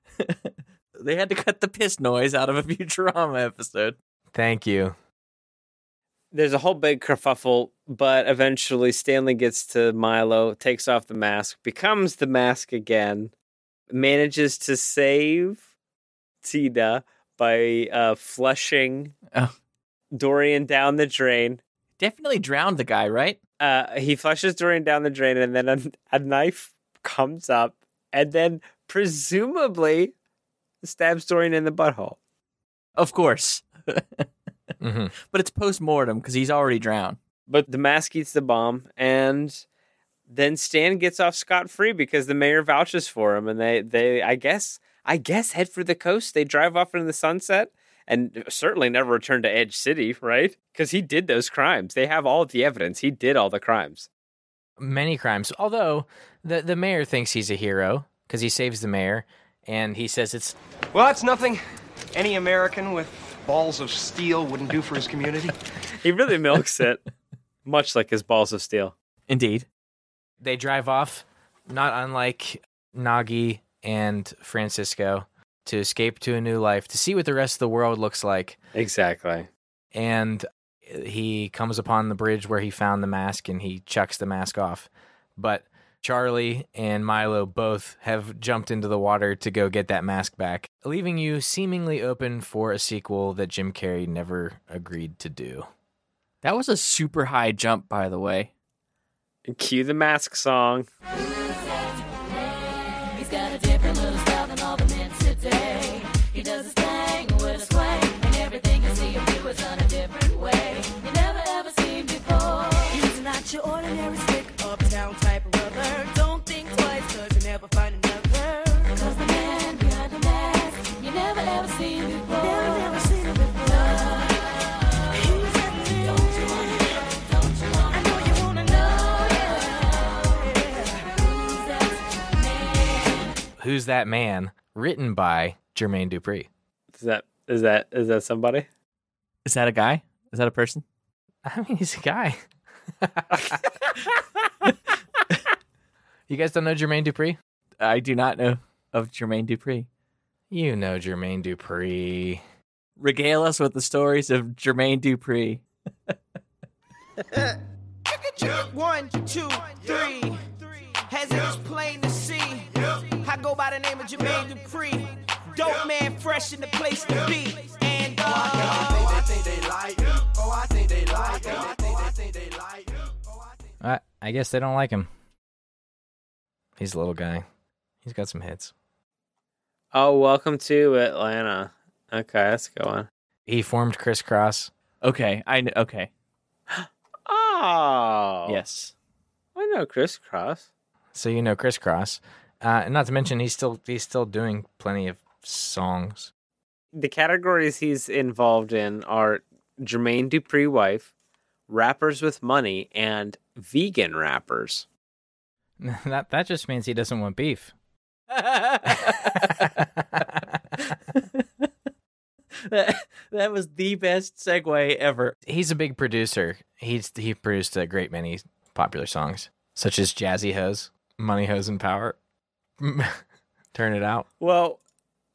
<laughs> they had to cut the piss noise out of a Futurama episode. Thank you. There's a whole big kerfuffle, but eventually Stanley gets to Milo, takes off the mask, becomes the mask again, manages to save Tina by uh, flushing Oh. Dorian down the drain. Definitely drowned the guy, right? Uh, he flushes Dorian down the drain, and then a, a knife comes up, and then presumably stabs Dorian in the butthole. Of course. Hmm <laughs> But it's post mortem because he's already drowned. But the mask eats the bomb, and then Stan gets off scot free because the mayor vouches for him, and they they I guess I guess head for the coast. They drive off into the sunset, and certainly never return to Edge City, right? Because he did those crimes. They have all of the evidence. He did all the crimes. Many crimes. Although the the mayor thinks he's a hero because he saves the mayor, and he says it's Well, that's nothing any American with balls of steel wouldn't do for his community. <laughs> He really milks it, much like his balls of steel. Indeed. they drive off, not unlike Nagi and Francisco, to escape to a new life, to see what the rest of the world looks like. Exactly. And he comes upon the bridge where he found the mask and he chucks the mask off. But Charlie and Milo both have jumped into the water to go get that mask back, leaving you seemingly open for a sequel that Jim Carrey never agreed to do. That was a super high jump, by the way. Cue the mask song. Who's That Man? Written by Jermaine Dupri. Is that is that is that somebody? Is that a guy? Is that a person? I mean, he's a guy. <laughs> you guys don't know Jermaine Dupri? I do not know of Jermaine Dupri. You know Jermaine Dupri. Regale us with the stories of Jermaine Dupri. <laughs> One, two, three. As it is go by the name of Jermaine Dupri. Dope man, fresh in the place to be. And uh, I, think they like him. Oh, I think they like him. I think they like him. I, I guess they don't like him. He's a little guy. He's got some hits. Oh, welcome to Atlanta. Okay, let's go on. He formed Kris Kross. Okay, I kn- okay. <gasps> Oh, Yes. I know Kris Kross. So you know Kris Kross. Uh, and not to mention he's still he's still doing plenty of songs. The categories he's involved in are Jermaine Dupri wife, rappers with money, and vegan rappers. <laughs> that that just means he doesn't want beef. <laughs> that, that was the best segue ever. He's a big producer. He's he produced a great many popular songs, such as Jazzy Hose, Money Hose and Power. <laughs> Turn it out. Well,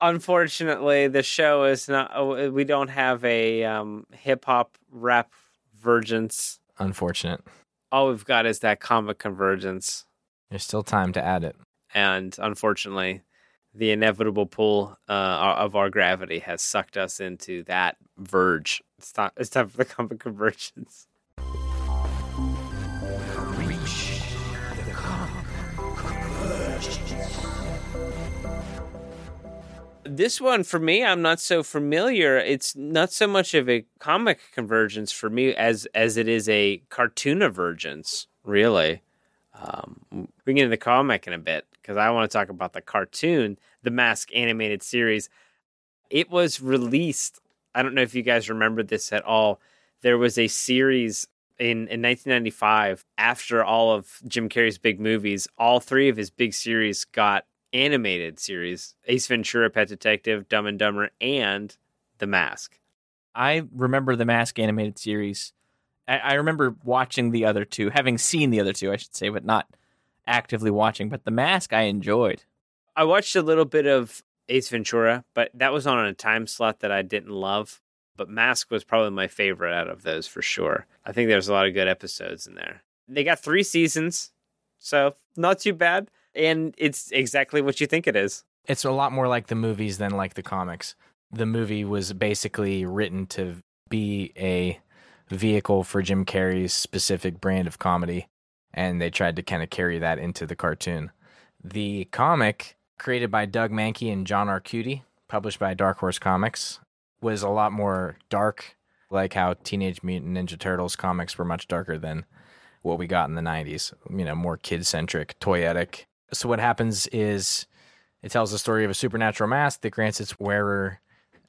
unfortunately, the show is not. oh, We don't have a um, hip hop rap vergence. Unfortunate. All we've got is that comic convergence, There's still time to add it. and unfortunately, the inevitable pull uh, of our gravity has sucked us into that verge. It's time. It's time for the comic convergence. This one for me, I'm not so familiar. It's not so much of a comic convergence for me as as it is a cartoon divergence. Really, um, we get into the comic in a bit because I want to talk about the cartoon, the Mask animated series. It was released. I don't know if you guys remember this at all. There was a series in, in 1995 after all of Jim Carrey's big movies. All three of his big series got animated series: Ace Ventura, Pet Detective, Dumb and Dumber, and The Mask. I remember the Mask animated series. I, I remember watching the other two, having seen the other two, I should say, but not actively watching. But the Mask, I enjoyed. I watched a little bit of Ace Ventura, but that was on a time slot that I didn't love. But Mask was probably my favorite out of those for sure. I think there's a lot of good episodes in there. They got three seasons, so not too bad. And it's exactly what you think it is. It's a lot more like the movies than like the comics. The movie was basically written to be a vehicle for Jim Carrey's specific brand of comedy, and they tried to kind of carry that into the cartoon. The comic, created by Doug Mahnke and John Arcudi, published by Dark Horse Comics, was a lot more dark, like how Teenage Mutant Ninja Turtles comics were much darker than what we got in the 90s, you know, more kid centric, toyetic. So, what happens is it tells the story of a supernatural mask that grants its wearer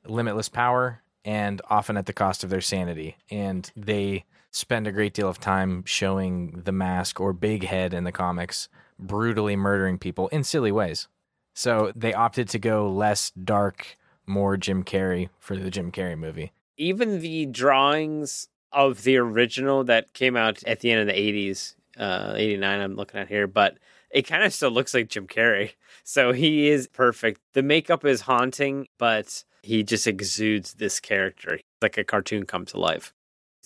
limitless power and often at the cost of their sanity. And they spend a great deal of time showing the mask or Big Head in the comics brutally murdering people in silly ways. So they opted to go less dark, more Jim Carrey for the Jim Carrey movie. Even the drawings of the original that came out at the end of the 80s, uh, 89, I'm looking at here, but it kind of still looks like Jim Carrey. So he is perfect. The makeup is haunting, but he just exudes this character like a cartoon come to life.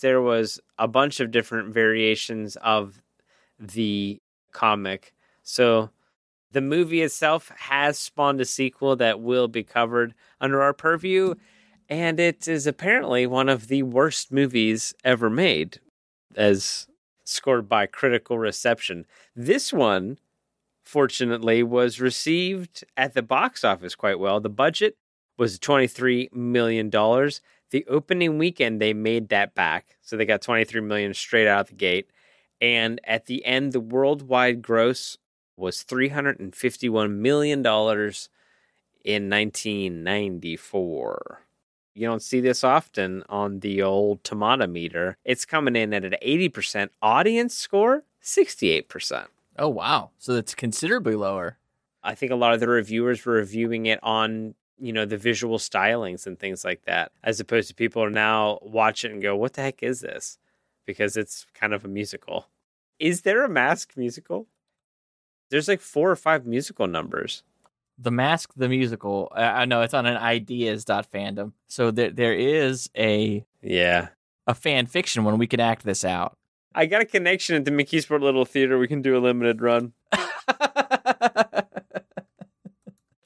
There was a bunch of different variations of the comic. So the movie itself has spawned a sequel that will be covered under our purview, and it is apparently one of the worst movies ever made, as scored by critical reception. This one, fortunately, was received at the box office quite well. The budget was $23 million. The opening weekend, they made that back. So they got 23 million straight out of the gate. And at the end, the worldwide gross was $351 million in 1994. You don't see this often on the old tomato meter. It's coming in at an 80% audience score, 68%. Oh, wow. So that's considerably lower. I think a lot of the reviewers were reviewing it on, you know, the visual stylings and things like that, as opposed to people are now watch it and go, what the heck is this? Because it's kind of a musical. Is there a mask musical? There's like four or five musical numbers. The Mask, the musical. I I know it's on an ideas.fandom. So there, there is a Yeah. a fan fiction one. We can act this out. I got a connection at the McKeesport Little Theater. We can do a limited run. <laughs>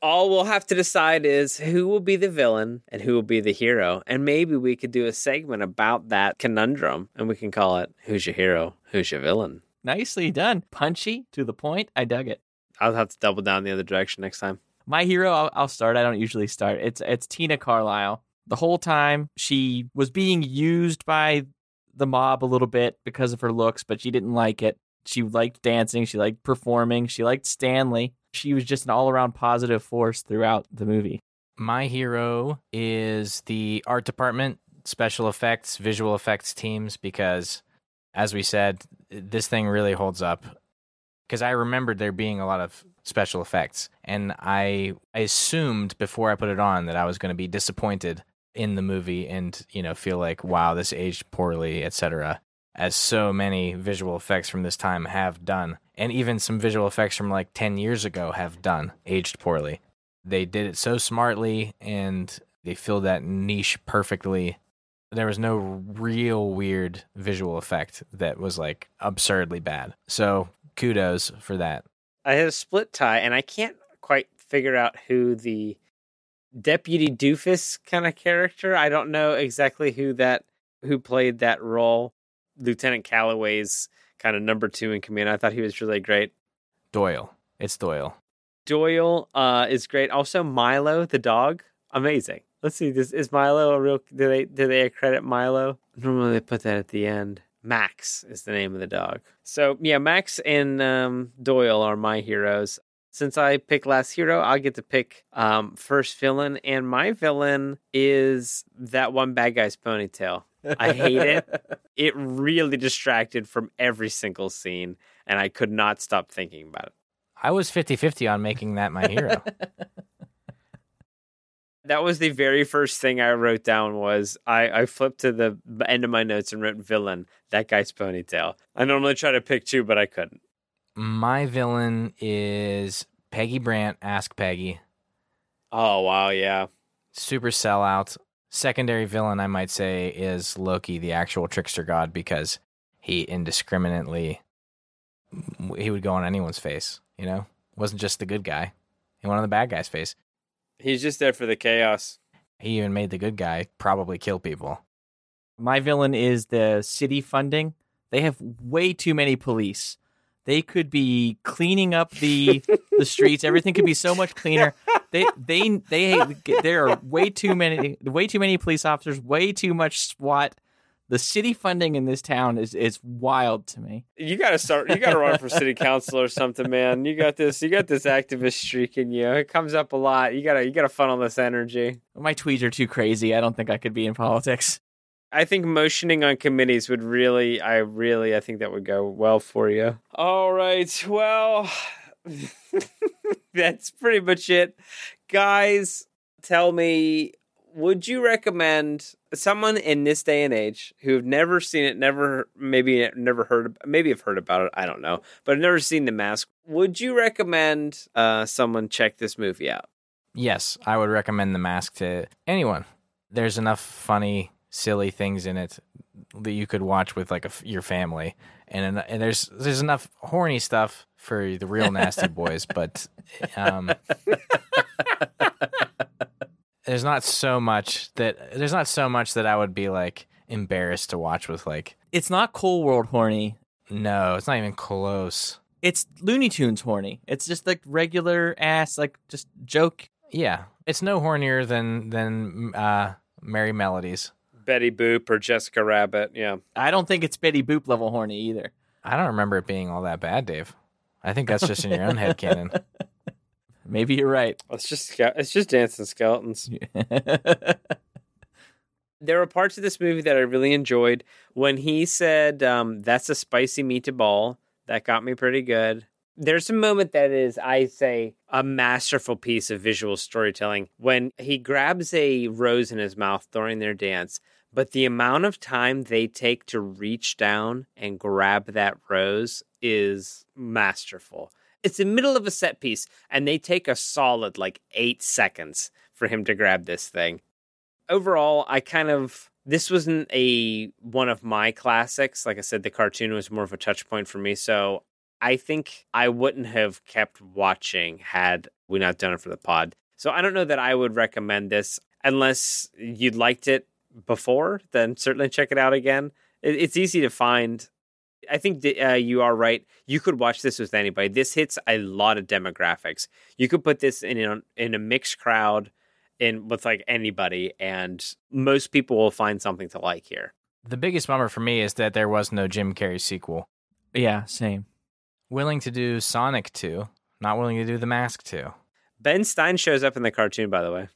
All we'll have to decide is who will be the villain and who will be the hero. And maybe we could do a segment about that conundrum and we can call it Who's Your Hero? Who's Your Villain? Nicely done. Punchy, to the point. I dug it. I'll have to double down the other direction next time. My hero, I'll, I'll start. I don't usually start. It's it's Tina Carlyle. The whole time she was being used by the mob a little bit because of her looks, but she didn't like it. She liked dancing. She liked performing. She liked Stanley. She was just an all around positive force throughout the movie. My hero is the art department, special effects, visual effects teams, because as we said, this thing really holds up. Because I remembered there being a lot of special effects, and I, I assumed before I put it on that I was going to be disappointed in the movie and you know feel like wow this aged poorly etc as so many visual effects from this time have done. And even some visual effects from like 10 years ago have done aged poorly. They did it so smartly and they filled that niche perfectly. There was no real weird visual effect that was like absurdly bad. So kudos for that. I had a split tie, and I can't quite figure out who the deputy doofus kind of character. I don't know exactly who that who played that role. Lieutenant Kellaway's kind of number two in command. I thought he was really great. doyle it's doyle Doyle uh, is great. Also, Milo the dog, amazing. Let's see. This is Milo a real? Do they do they credit Milo? Normally they put that at the end. Max is the name of the dog. So yeah, Max and um, Doyle are my heroes. Since I picked last hero, I'll get to pick um, first villain, and my villain is that one bad guy's ponytail. I hate it. <laughs> It really distracted from every single scene, and I could not stop thinking about it. i was 50-50 on making that my hero <laughs> That was the very first thing I wrote down was I, I flipped to the end of my notes and wrote villain, that guy's ponytail. I normally try to pick two, but I couldn't. My villain is Peggy Brandt, Ask Peggy. Oh wow, yeah. Super sellout. Secondary villain, I might say, is Loki, the actual trickster god, because he indiscriminately he would go on anyone's face. You know, wasn't just the good guy; he went on the bad guy's face. He's just there for the chaos. He even made the good guy probably kill people. My villain is the city funding. They have way too many police. They could be cleaning up the the streets. Everything could be so much cleaner. They they they there are way too many way too many police officers. Way too much SWAT. The city funding in this town is is wild to me. You gotta start you gotta run for city council or something, man. You got this you got this activist streak in you. It comes up a lot. You gotta you gotta funnel this energy. My tweets are too crazy. I don't think I could be in politics. I think motioning on committees would really, I really, I think that would go well for you. All right. Well, <laughs> that's pretty much it. Guys, tell me, would you recommend someone in this day and age who've never seen it, never, maybe never heard, maybe have heard about it, I don't know, but have never seen The Mask, would you recommend uh, someone check this movie out? Yes, I would recommend The Mask to anyone. There's enough funny, silly things in it that you could watch with like a, your family, and and there's there's enough horny stuff for the real nasty <laughs> boys, but um, there's not so much that there's not so much that I would be like embarrassed to watch with like. It's not Cool World horny. No, it's not even close. It's Looney Tunes horny. It's just like regular ass, like just joke. Yeah, it's no hornier than than uh, Merrie Melodies. Betty Boop or Jessica Rabbit. Yeah. I don't think it's Betty Boop level horny either. I don't remember it being all that bad, Dave. I think that's just in your own head canon. <laughs> Maybe you're right. It's just it's just dancing skeletons. <laughs> there were parts of this movie that I really enjoyed. When he said, um, "That's a spicy meatball," that got me pretty good. There's a moment that is, I say, a masterful piece of visual storytelling when he grabs a rose in his mouth during their dance. But the amount of time they take to reach down and grab that rose is masterful. It's the middle of a set piece, and they take a solid like eight seconds for him to grab this thing. Overall, I kind of this wasn't a one of my classics. Like I said, the cartoon was more of a touch point for me. So I think I wouldn't have kept watching had we not done it for the pod. So I don't know that I would recommend this unless you'd liked it before. Then certainly check it out again. It, it's easy to find. I think that, uh, you are right. You could watch this with anybody. This hits a lot of demographics. You could put this in a, in a mixed crowd, in with like anybody, and most people will find something to like here. The biggest bummer for me is that there was no Jim Carrey sequel. Yeah, same. Willing to do Sonic 2, not willing to do The Mask 2. Ben Stein shows up in the cartoon, by the way.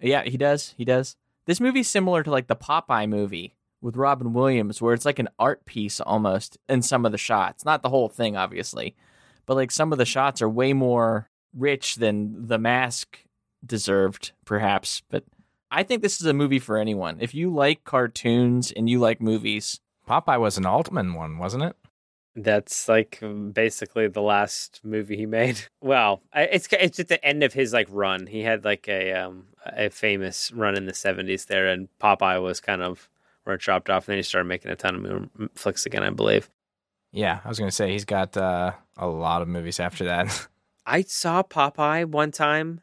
Yeah, he does. He does. This movie's similar to like the Popeye movie with Robin Williams, where it's like an art piece almost in some of the shots. Not the whole thing, obviously, but like some of the shots are way more rich than the mask deserved, perhaps. But I think this is a movie for anyone. If you like cartoons and you like movies, Popeye was an Altman one, wasn't it? That's like basically the last movie he made. <laughs> Well, it's it's at the end of his like run. He had like a um a famous run in the seventies there, and Popeye was kind of where it dropped off. And then he started making a ton of flicks again, I believe. Yeah, I was gonna say he's got uh, a lot of movies after that. <laughs> I saw Popeye one time.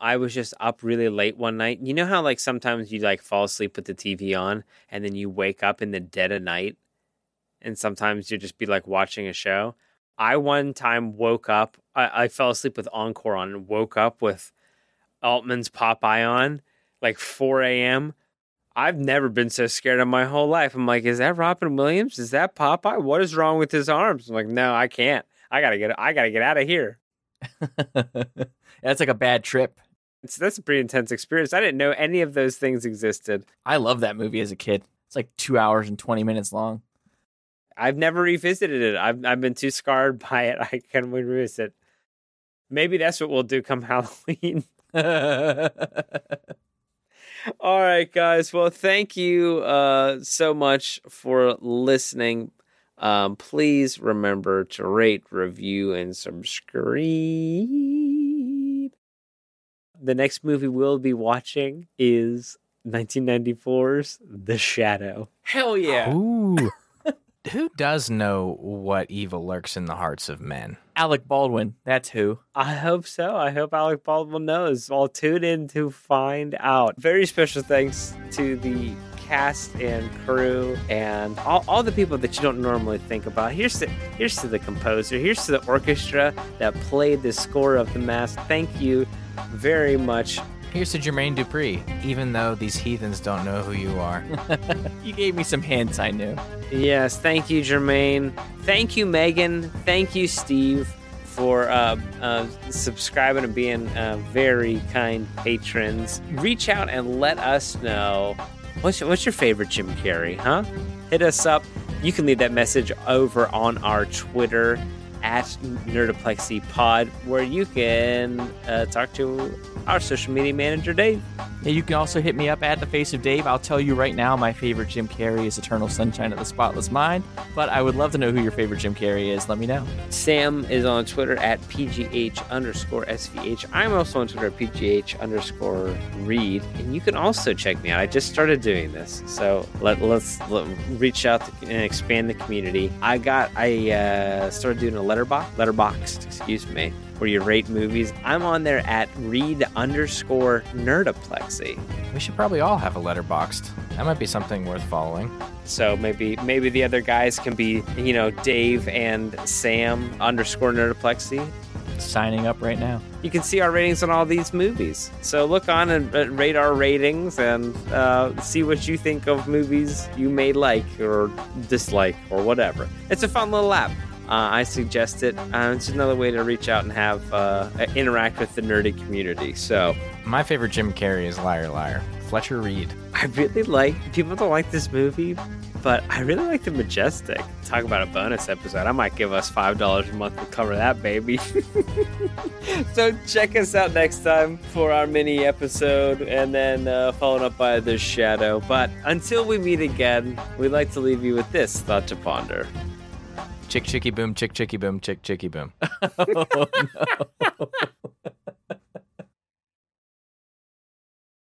I was just up really late one night. You know how like sometimes you like fall asleep with the TV on and then you wake up in the dead of night and sometimes you just be like watching a show. I one time woke up, I, I fell asleep with Encore on and woke up with Altman's Popeye on like 4 a.m. I've never been so scared in my whole life. I'm like, is that Robin Williams? Is that Popeye? What is wrong with his arms? I'm like, no, I can't. I gotta get I gotta get out of here. <laughs> that's like a bad trip. It's, that's a pretty intense experience. I didn't know any of those things existed. I love that movie as a kid. It's like two hours and 20 minutes long. I've never revisited it. I've I've been too scarred by it. <laughs> I can't revisit. Maybe that's what we'll do come Halloween. <laughs> All right, guys. Well, thank you uh, so much for listening. Um, please remember to rate, review, and subscribe. The next movie we'll be watching is 1994's The Shadow. Hell yeah! Ooh. Who does know what evil lurks in the hearts of men? Alec Baldwin, that's who. I hope so. I hope Alec Baldwin knows. I'll tune in to find out. Very special thanks to the cast and crew and all, all the people that you don't normally think about. Here's to here's to the composer. Here's to the orchestra that played the score of the Mask. Thank you very much. Here's to Jermaine Dupri, even though these heathens don't know who you are. <laughs> you gave me some hints I knew. Yes, thank you, Jermaine. Thank you, Megan. Thank you, Steve, for uh, uh, subscribing and being uh, very kind patrons. Reach out and let us know what's your, what's your favorite Jim Carrey, huh? Hit us up. You can leave that message over on our Twitter at NerdoplexyPod, where you can uh, talk to our social media manager, Dave. Yeah, you can also hit me up at the face of Dave. I'll tell you right now, my favorite Jim Carrey is Eternal Sunshine of the Spotless Mind. But I would love to know who your favorite Jim Carrey is. Let me know. Sam is on Twitter at PGH underscore SVH. I'm also on Twitter at PGH underscore Reed. And you can also check me out. I just started doing this. So let, let's let, reach out to, and expand the community. I got, I uh, started doing a letterbox, Letterboxd, excuse me, where you rate movies. I'm on there at Reed underscore nerdoplexy. We should probably all have a Letterboxd. That might be something worth following. So maybe maybe the other guys can be, you know, Dave and Sam underscore nerdoplexy. Signing up right now. You can see our ratings on all these movies. So look on and uh, rate our ratings and uh, see what you think of movies you may like or dislike or whatever. It's a fun little app. Uh, I suggest it. Uh, it's another way to reach out and have uh, interact with the nerdy community. So My favorite Jim Carrey is Liar Liar. Fletcher Reed. I really like. People don't like this movie, but I really like the Majestic. Talk about a bonus episode. I might give us five dollars a month to cover that baby. <laughs> so check us out next time for our mini episode, and then uh, followed up by the Shadow. But until we meet again, we'd like to leave you with this thought to ponder. Chick chicky boom, chick chicky boom, chick chicky boom. <laughs> oh, no.